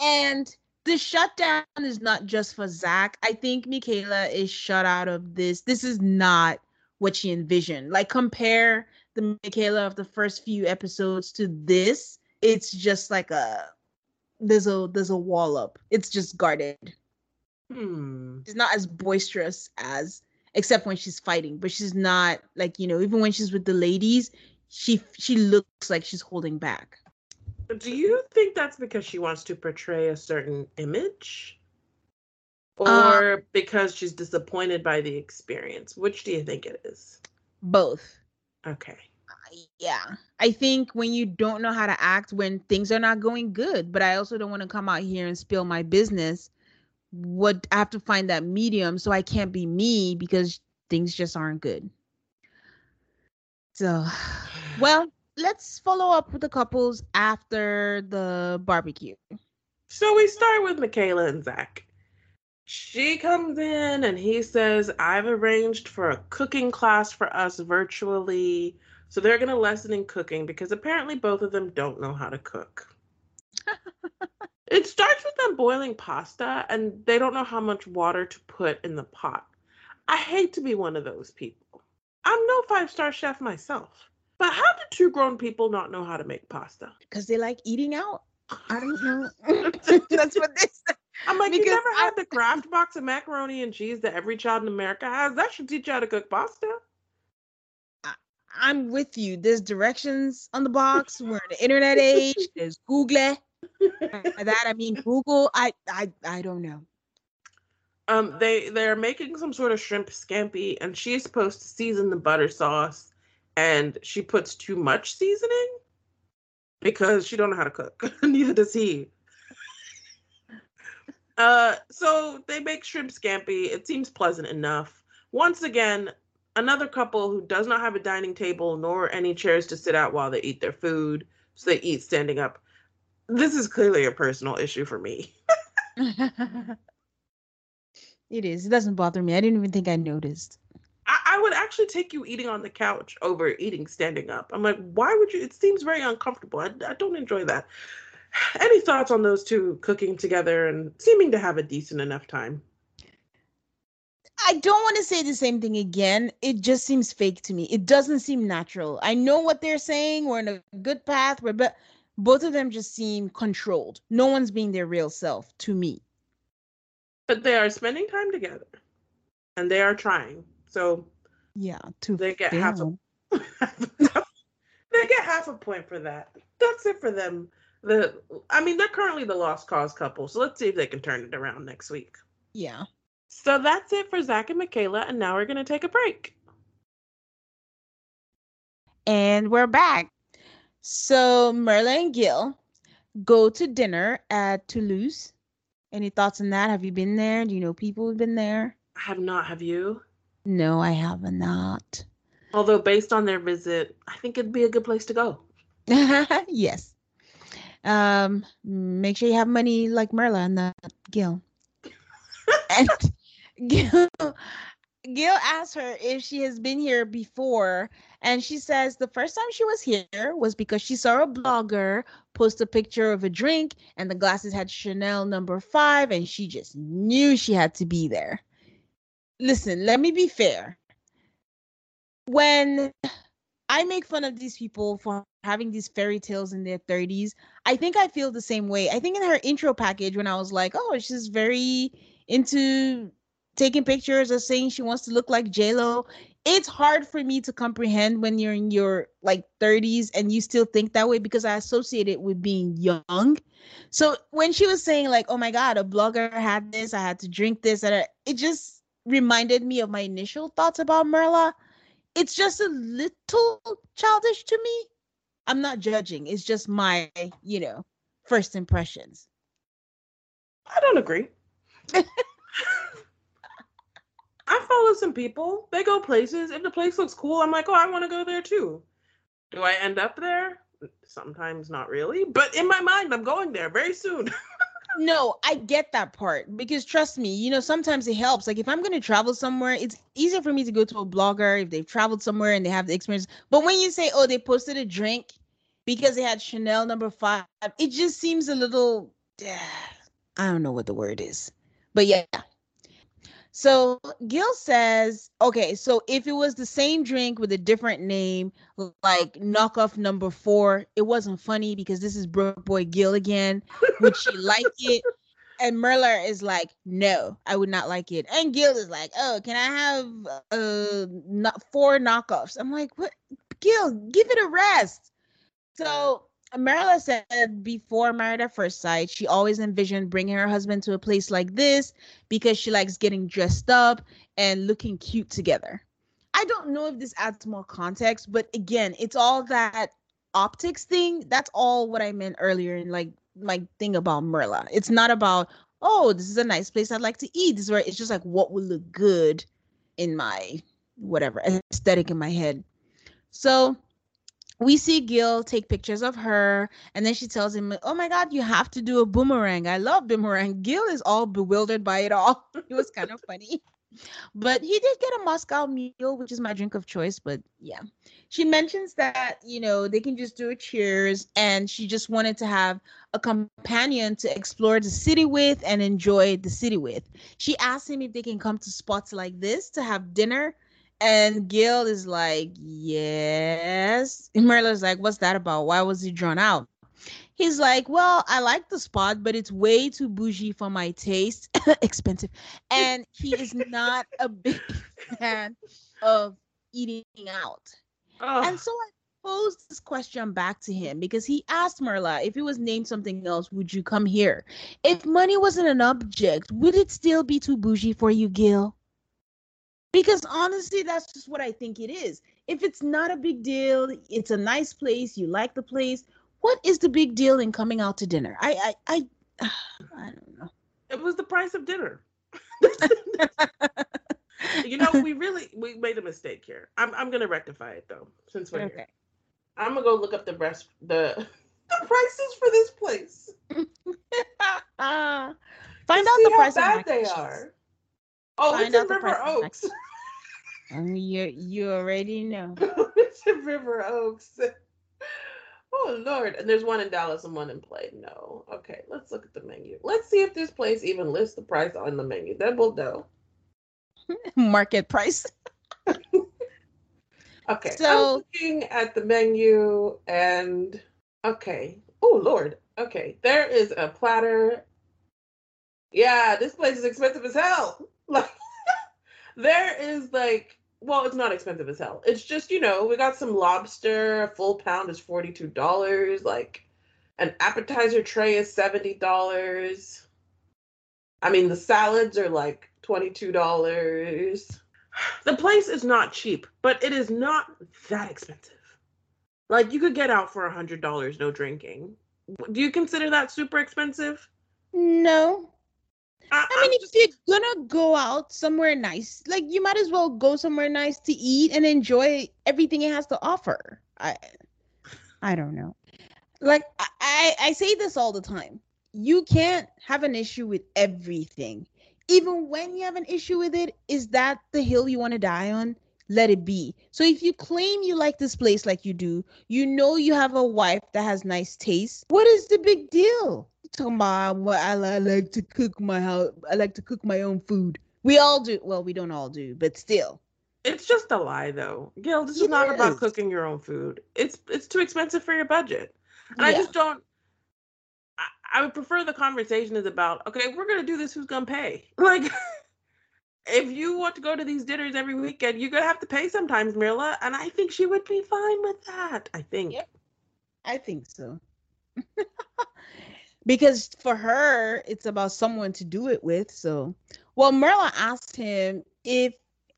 And the shutdown is not just for Zach. I think Michaela is shut out of this. This is not what she envisioned. Like compare the Michaela of the first few episodes to this. It's just like a there's a there's a wall up. It's just guarded. Hmm. She's not as boisterous as except when she's fighting, but she's not like, you know, even when she's with the ladies, she she looks like she's holding back. Do you think that's because she wants to portray a certain image? Or uh, because she's disappointed by the experience? Which do you think it is? Both. Okay. Uh, yeah. I think when you don't know how to act when things are not going good, but I also don't want to come out here and spill my business. What I have to find that medium so I can't be me because things just aren't good. So, well, let's follow up with the couples after the barbecue. So we start with Michaela and Zach. She comes in and he says, I've arranged for a cooking class for us virtually. So they're going to lesson in cooking because apparently both of them don't know how to cook. it starts with them boiling pasta and they don't know how much water to put in the pot. I hate to be one of those people. I'm no five star chef myself. But how do two grown people not know how to make pasta? Because they like eating out. I don't know. That's what they say. I'm like, because you never I... had the Kraft box of macaroni and cheese that every child in America has? That should teach you how to cook pasta. I, am with you. There's directions on the box. We're in the internet age. There's Google. That I mean Google. I I I don't know. Um, they they're making some sort of shrimp scampi, and she's supposed to season the butter sauce and she puts too much seasoning because she don't know how to cook. Neither does he. uh, so they make shrimp scampi. It seems pleasant enough. Once again, another couple who does not have a dining table nor any chairs to sit at while they eat their food, so they eat standing up. This is clearly a personal issue for me. it is. It doesn't bother me. I didn't even think I noticed. I, I, would actually take you eating on the couch over eating standing up. I'm like, why would you? It seems very uncomfortable. I, I don't enjoy that. Any thoughts on those two cooking together and seeming to have a decent enough time? I don't want to say the same thing again. It just seems fake to me. It doesn't seem natural. I know what they're saying. We're in a good path. We're but both of them just seem controlled. No one's being their real self to me. But they are spending time together, and they are trying. So yeah, to they get half a they get half a point for that. That's it for them. The I mean they're currently the lost cause couple, so let's see if they can turn it around next week. Yeah. So that's it for Zach and Michaela, and now we're gonna take a break. And we're back. So Mirla and Gil go to dinner at Toulouse. Any thoughts on that? Have you been there? Do you know people who've been there? I have not. Have you? No, I have not. Although, based on their visit, I think it'd be a good place to go. yes. Um, make sure you have money like Mirla and not Gil. and Gil, Gil asks her if she has been here before, and she says the first time she was here was because she saw a blogger post a picture of a drink, and the glasses had Chanel number five, and she just knew she had to be there listen, let me be fair. When I make fun of these people for having these fairy tales in their 30s, I think I feel the same way. I think in her intro package, when I was like, oh, she's very into taking pictures or saying she wants to look like J-Lo, it's hard for me to comprehend when you're in your like 30s and you still think that way because I associate it with being young. So when she was saying like, "Oh my god, a blogger had this, I had to drink this," and it just reminded me of my initial thoughts about Mirla. It's just a little childish to me. I'm not judging. It's just my, you know, first impressions. I don't agree. I follow some people. They go places. If the place looks cool, I'm like, oh, I want to go there too. Do I end up there? Sometimes not really, but in my mind, I'm going there very soon. no, I get that part because trust me, you know, sometimes it helps. Like if I'm going to travel somewhere, it's easier for me to go to a blogger if they've traveled somewhere and they have the experience. But when you say, oh, they posted a drink because they had Chanel number five, it just seems a little, I don't know what the word is. But yeah, so Gil says, okay, so if it was the same drink with a different name, like knockoff number four, it wasn't funny because this is Broke Boy Gil again. Would she like it? And Mirla is like, no, I would not like it. And Gil is like, oh, can I have uh not four knockoffs? I'm like, what? Gil, give it a rest. So Mirla said before Married at First Sight, she always envisioned bringing her husband to a place like this because she likes getting dressed up and looking cute together. I don't know if this adds more context, but again, it's all that optics thing. That's all what I meant earlier in like my thing about Mirla. It's not about, oh, this is a nice place I'd like to eat. This is where it's just like what would look good in my whatever aesthetic in my head. So we see Gil take pictures of her, and then she tells him, "Oh my God, you have to do a boomerang. I love boomerang." Gil is all bewildered by it all. it was kind of funny, but he did get a Moscow Mule, which is my drink of choice. But yeah, she mentions that you know they can just do a cheers, and she just wanted to have a companion to explore the city with and enjoy the city with. She asks him if they can come to spots like this to have dinner and Gil is like, yes. And Mirla's like, what's that about? Why was he drawn out? He's like, well, I like the spot, but it's way too bougie for my taste. Expensive. And he is not a big fan of eating out. Oh. And so I posed this question back to him because he asked Mirla if it was named something else, would you come here? If money wasn't an object, would it still be too bougie for you, Gil? Because honestly that's just what i think it is. If it's not a big deal it's a nice place you like the place what is the big deal in coming out to dinner? I i i, I don't know. It was the price of dinner. You know we really we made a mistake here. I'm, I'm gonna rectify it though since we're okay. here i'm gonna go look up the breast the the prices for this place. Find out the price how bad they are Oh, Find it's in River Oaks. Um, you you already know. it's in River Oaks. Oh Lord, and there's one in Dallas and one in Play. No, okay, let's look at the menu. Let's see if this place even lists the price on the menu. Then we'll know. Market price. okay, so I'm looking at the menu and okay. Oh Lord, okay, there is a platter. Yeah, this place is expensive as hell. Like there is like well, it's not expensive as hell. It's just, you know, we got some lobster, a full pound is $42, like an appetizer tray is $70. I mean, the salads are like $22. The place is not cheap, but it is not that expensive. Like you could get out for a $100 no drinking. Do you consider that super expensive? No. I, I mean, if you're gonna go out somewhere nice, like you might as well go somewhere nice to eat and enjoy everything it has to offer. I, I don't know. Like I, I say this all the time. You can't have an issue with everything. Even when you have an issue with it, is that the hill you want to die on? Let it be. So if you claim you like this place like you do, you know you have a wife that has nice taste. What is the big deal? Talking about what I, I like to cook my house. I like to cook my own food. We all do. Well, we don't all do, but still. It's just a lie, though. Gil, this it is not is. about cooking your own food. It's it's too expensive for your budget. And yeah. I just don't. I, I would prefer the conversation is about okay, we're gonna do this. Who's gonna pay? Like, if you want to go to these dinners every weekend, you're gonna have to pay sometimes, Mirla. And I think she would be fine with that. I think. Yep. I think so. because for her it's about someone to do it with so well Mirla asked him if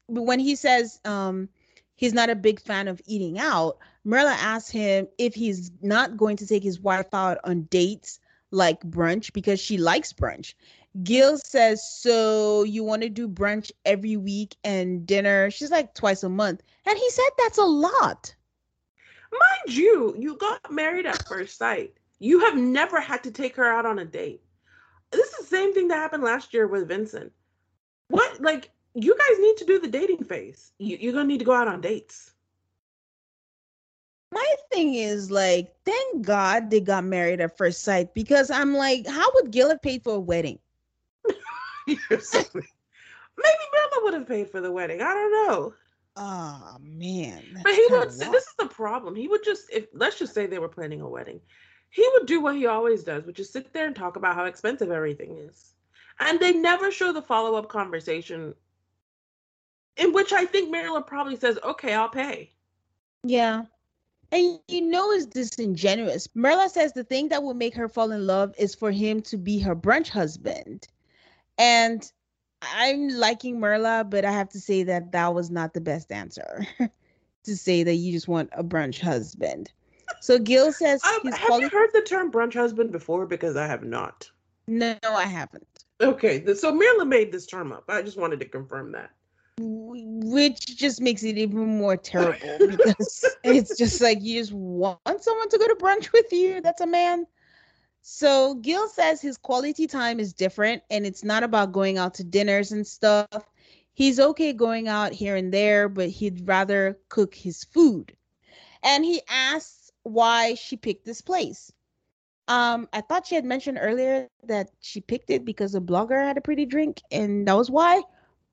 when he says um he's not a big fan of eating out Mirla asked him if he's not going to take his wife out on dates like brunch because she likes brunch Gil says, So you want to do brunch every week and dinner? She's like twice a month. And he said that's a lot. Mind you, you got married at first sight. You have never had to take her out on a date. This is the same thing that happened last year with Vincent. What, like, you guys need to do the dating phase. You, you're going to need to go out on dates. My thing is, like, thank God they got married at first sight because I'm like, how would Gil have paid for a wedding? Maybe Bella would have paid for the wedding. I don't know. Oh man. But he would this is the problem. He would just if let's just say they were planning a wedding. He would do what he always does, which is sit there and talk about how expensive everything is. And they never show the follow-up conversation in which I think Marilyn probably says, "Okay, I'll pay." Yeah. And you know it's disingenuous. Mirla says the thing that will make her fall in love is for him to be her brunch husband. And I'm liking Mirla, but I have to say that that was not the best answer to say that you just want a brunch husband. So Gil says, um, "Have quali- you heard the term brunch husband before? Because I have not." No, I haven't. Okay, so Mirla made this term up. I just wanted to confirm that. Which just makes it even more terrible because it's just like you just want someone to go to brunch with you. That's a man. So Gil says his quality time is different and it's not about going out to dinners and stuff. He's okay going out here and there, but he'd rather cook his food. And he asks why she picked this place. Um, I thought she had mentioned earlier that she picked it because a blogger had a pretty drink, and that was why.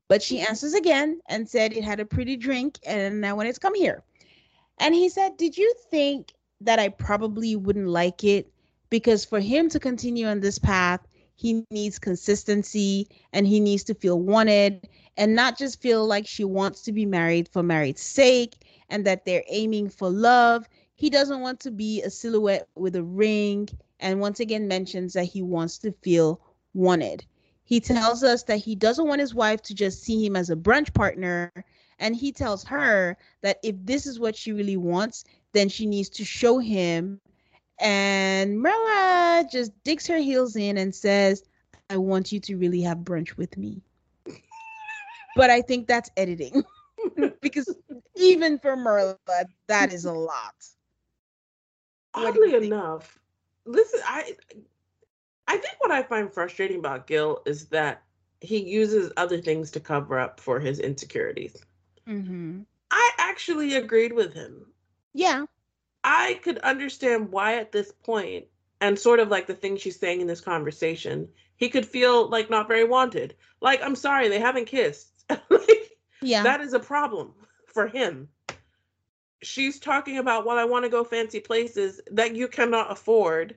But she answers again and said it had a pretty drink, and I wanted to come here. And he said, Did you think that I probably wouldn't like it because for him to continue on this path, he needs consistency and he needs to feel wanted and not just feel like she wants to be married for married's sake and that they're aiming for love. He doesn't want to be a silhouette with a ring and once again mentions that he wants to feel wanted. He tells us that he doesn't want his wife to just see him as a brunch partner. And he tells her that if this is what she really wants, then she needs to show him and Mirla just digs her heels in and says, I want you to really have brunch with me. but I think that's editing because even for Mirla, that is a lot. Oddly enough, listen, I I think what I find frustrating about Gil is that he uses other things to cover up for his insecurities. Mm-hmm. I actually agreed with him. Yeah. I could understand why at this point, and sort of like the thing she's saying in this conversation, he could feel like not very wanted. Like, I'm sorry, they haven't kissed. like, yeah. That is a problem for him. She's talking about, well, I want to go fancy places that you cannot afford.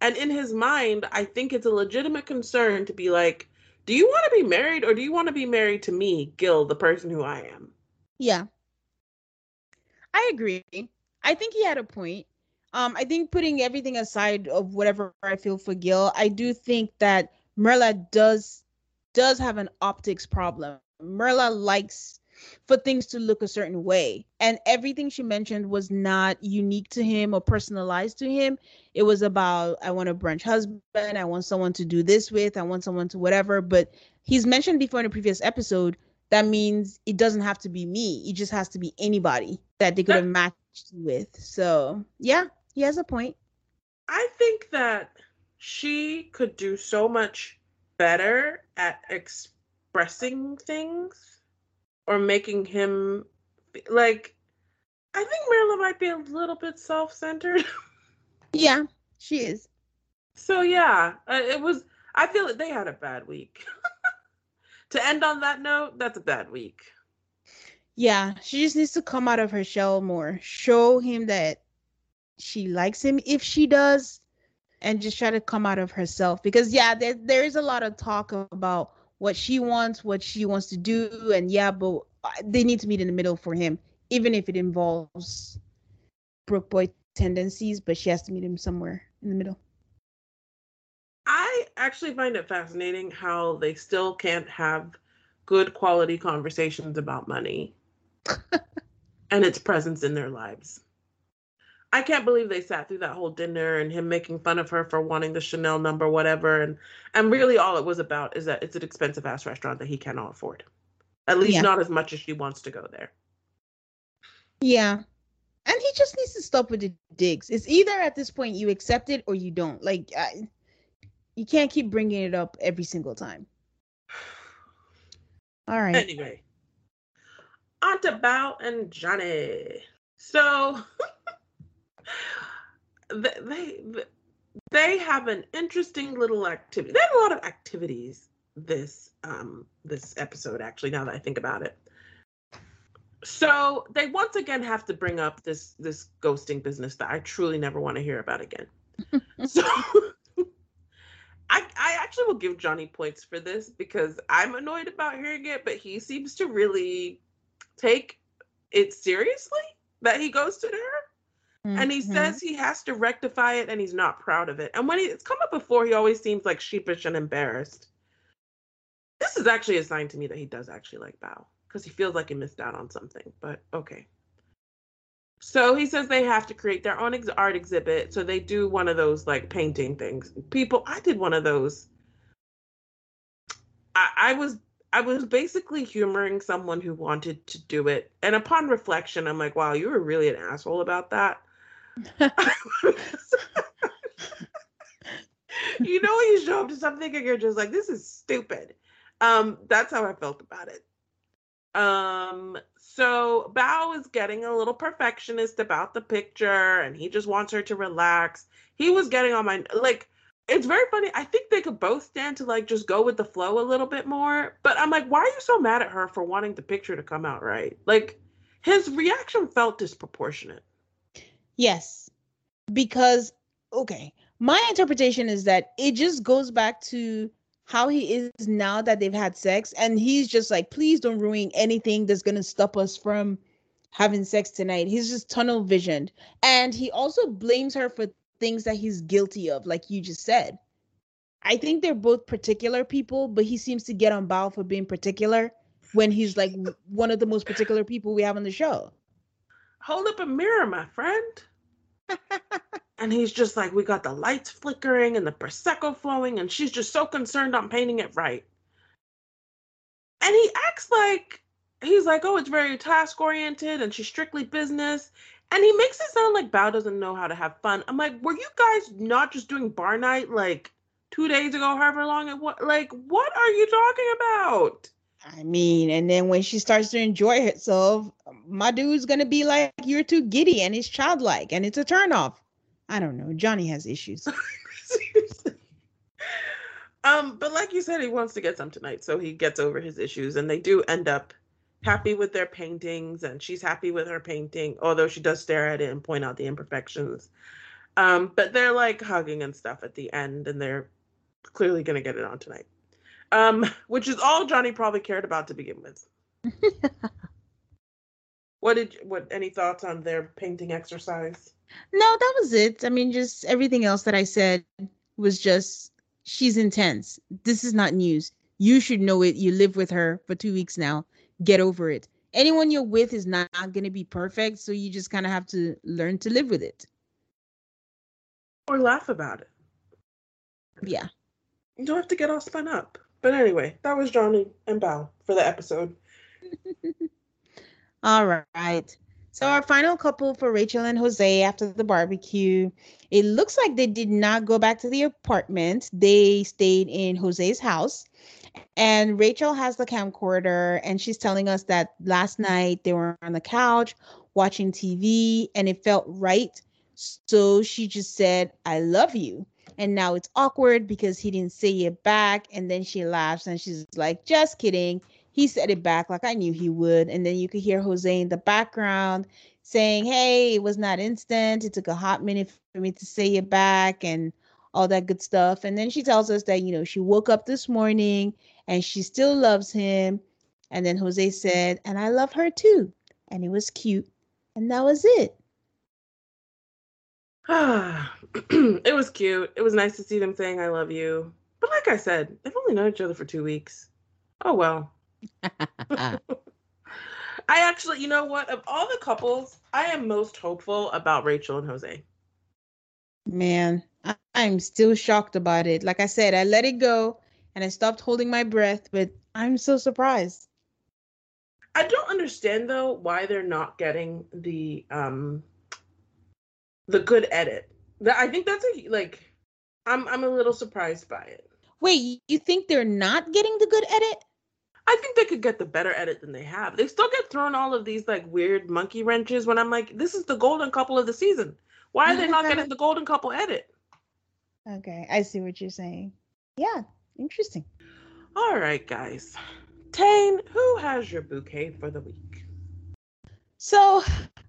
And in his mind, I think it's a legitimate concern to be like, do you want to be married or do you want to be married to me, Gil, the person who I am? Yeah. I agree. I think he had a point. Um, I think putting everything aside of whatever I feel for Gil, I do think that Mirla does does have an optics problem. Mirla likes for things to look a certain way. And everything she mentioned was not unique to him or personalized to him. It was about, I want a brunch husband. I want someone to do this with. I want someone to whatever. But he's mentioned before in a previous episode, that means it doesn't have to be me. It just has to be anybody that they could have matched with. So yeah, he has a point. I think that she could do so much better at expressing things or making him like I think Marilyn might be a little bit self-centered. yeah, she is. So yeah, uh, it was I feel that they had a bad week. to end on that note, that's a bad week. Yeah, she just needs to come out of her shell more. Show him that she likes him if she does, and just try to come out of herself. Because yeah, there there is a lot of talk about what she wants, what she wants to do, and yeah, but they need to meet in the middle for him, even if it involves Brook Boy tendencies. But she has to meet him somewhere in the middle. I actually find it fascinating how they still can't have good quality conversations about money and its presence in their lives. I can't believe they sat through that whole dinner and him making fun of her for wanting the Chanel number, whatever. And and really, all it was about is that it's an expensive ass restaurant that he cannot afford. At least yeah. not as much as she wants to go there. Yeah, and he just needs to stop with the digs. It's either at this point you accept it or you don't. Like, I, you can't keep bringing it up every single time. All right. Anyway, on to Bao and Johnny. So they they have an interesting little activity. They have a lot of activities this um this episode actually now that I think about it. So they once again have to bring up this this ghosting business that I truly never want to hear about again. so I I actually will give Johnny points for this because I'm annoyed about hearing it, but he seems to really take it seriously that he ghosted her. Mm-hmm. And he mm-hmm. says he has to rectify it and he's not proud of it. And when he, it's come up before, he always seems like sheepish and embarrassed. This is actually a sign to me that he does actually like Bao because he feels like he missed out on something, but okay. So he says they have to create their own ex- art exhibit. So they do one of those like painting things. People, I did one of those. I, I was I was basically humoring someone who wanted to do it. And upon reflection, I'm like, wow, you were really an asshole about that. You know when you show up to something and you're just like, this is stupid. Um, that's how I felt about it. Um, so Bao is getting a little perfectionist about the picture and he just wants her to relax. He was getting on my like it's very funny. I think they could both stand to like just go with the flow a little bit more. But I'm like, why are you so mad at her for wanting the picture to come out right? Like his reaction felt disproportionate. Yes. Because okay, my interpretation is that it just goes back to how he is now that they've had sex and he's just like please don't ruin anything that's going to stop us from having sex tonight. He's just tunnel visioned. And he also blames her for things that he's guilty of, like you just said. I think they're both particular people, but he seems to get on Bao for being particular when he's like one of the most particular people we have on the show. Hold up a mirror, my friend. And he's just like, we got the lights flickering and the prosecco flowing, and she's just so concerned on painting it right. And he acts like he's like, oh, it's very task oriented and she's strictly business. And he makes it sound like Bao doesn't know how to have fun. I'm like, were you guys not just doing bar night like two days ago, however long it was? Like, what are you talking about? I mean, and then when she starts to enjoy herself, my dude's gonna be like, "You're too giddy," and it's childlike, and it's a turnoff. I don't know. Johnny has issues. um, but like you said, he wants to get some tonight, so he gets over his issues, and they do end up happy with their paintings and she's happy with her painting although she does stare at it and point out the imperfections um, but they're like hugging and stuff at the end and they're clearly to get it on tonight um, which is all johnny probably cared about to begin with what did what any thoughts on their painting exercise no that was it i mean just everything else that i said was just she's intense this is not news you should know it you live with her for two weeks now get over it. Anyone you're with is not, not going to be perfect, so you just kind of have to learn to live with it. Or laugh about it. Yeah. You don't have to get all spun up. But anyway, that was Johnny and Bao for the episode. all right. So our final couple for Rachel and Jose after the barbecue. It looks like they did not go back to the apartment. They stayed in Jose's house. And Rachel has the camcorder and she's telling us that last night they were on the couch watching TV and it felt right. So she just said, I love you. And now it's awkward because he didn't say it back. And then she laughs and she's like, just kidding. He said it back like I knew he would. And then you could hear Jose in the background saying, Hey, it was not instant. It took a hot minute for me to say it back. And all that good stuff. And then she tells us that, you know, she woke up this morning and she still loves him. And then Jose said, and I love her too. And it was cute. And that was it. it was cute. It was nice to see them saying I love you. But like I said, they've only known each other for two weeks. Oh well. I actually, you know what? Of all the couples, I am most hopeful about Rachel and Jose. Man, I- I'm still shocked about it. Like I said, I let it go and I stopped holding my breath, but I'm so surprised. I don't understand though why they're not getting the um the good edit. That I think that's a like I'm I'm a little surprised by it. Wait, you think they're not getting the good edit? I think they could get the better edit than they have. They still get thrown all of these like weird monkey wrenches when I'm like, this is the golden couple of the season. Why are they not getting the golden couple edit? Okay, I see what you're saying. Yeah, interesting. All right, guys. Tane, who has your bouquet for the week? So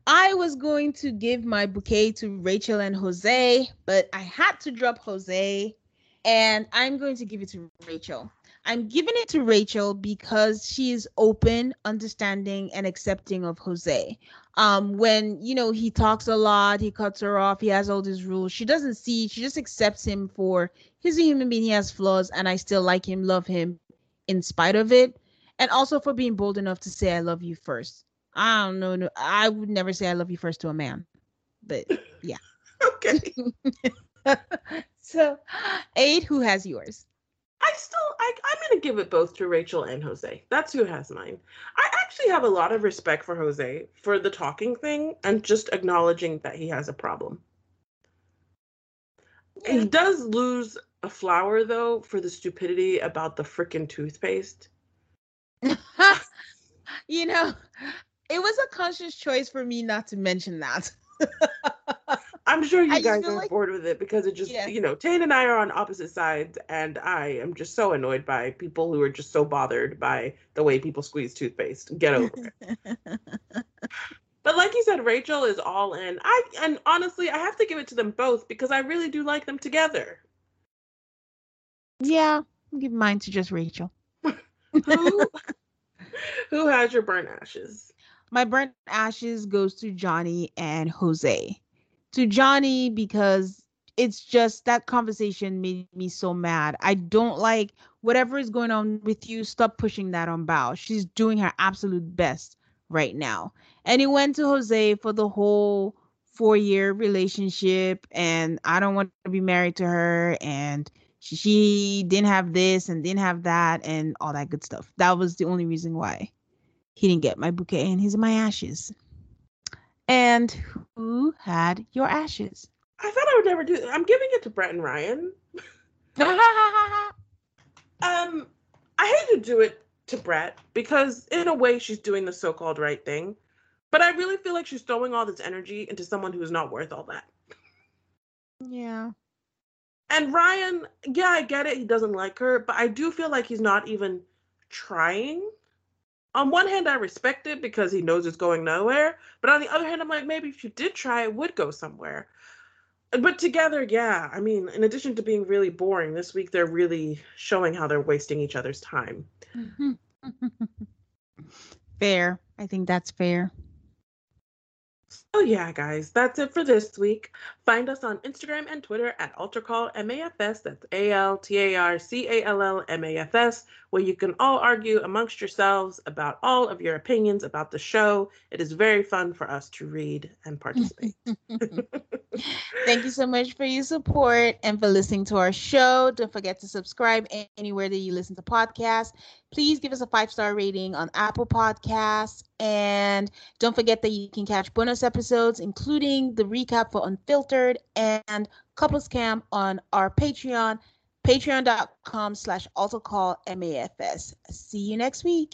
I was going to give my bouquet to Rachel and Jose, but I had to drop Jose, and I'm going to give it to Rachel. I'm giving it to Rachel because she is open, understanding, and accepting of Jose. Um, when you know he talks a lot, he cuts her off, he has all these rules. She doesn't see, she just accepts him for he's a human being, he has flaws, and I still like him, love him in spite of it. And also for being bold enough to say I love you first. I don't know. I would never say I love you first to a man. But yeah. okay. so eight, who has yours? I still, I, I'm going to give it both to Rachel and Jose. That's who has mine. I actually have a lot of respect for Jose for the talking thing and just acknowledging that he has a problem. He does lose a flower, though, for the stupidity about the freaking toothpaste. you know, it was a conscious choice for me not to mention that. I'm sure you I guys are like, bored with it because it just, yeah. you know, Tane and I are on opposite sides, and I am just so annoyed by people who are just so bothered by the way people squeeze toothpaste. Get over it. but like you said, Rachel is all in. I and honestly, I have to give it to them both because I really do like them together. Yeah, I'll give mine to just Rachel. who, who has your burnt ashes? My burnt ashes goes to Johnny and Jose to Johnny because it's just that conversation made me so mad. I don't like whatever is going on with you. Stop pushing that on Bao. She's doing her absolute best right now. And it went to Jose for the whole four year relationship. And I don't want to be married to her. And she didn't have this and didn't have that and all that good stuff. That was the only reason why he didn't get my bouquet and he's in my ashes. And who had your ashes? I thought I would never do. I'm giving it to Brett and Ryan. um, I hate to do it to Brett because, in a way, she's doing the so-called right thing. But I really feel like she's throwing all this energy into someone who's not worth all that. Yeah. And Ryan, yeah, I get it. He doesn't like her, but I do feel like he's not even trying on one hand, I respect it because he knows it's going nowhere. But on the other hand, I'm like, maybe if you did try, it would go somewhere. But together, yeah. I mean, in addition to being really boring, this week they're really showing how they're wasting each other's time. fair. I think that's fair. Oh yeah, guys, that's it for this week. Find us on Instagram and Twitter at AltarCallMAFS. That's A L T A R C A L L M A F S, where you can all argue amongst yourselves about all of your opinions about the show. It is very fun for us to read and participate. Thank you so much for your support and for listening to our show. Don't forget to subscribe anywhere that you listen to podcasts. Please give us a five star rating on Apple Podcasts. And don't forget that you can catch bonus episodes, including the recap for Unfiltered and Couples Cam on our Patreon, patreon.com slash altarcallmafs. See you next week.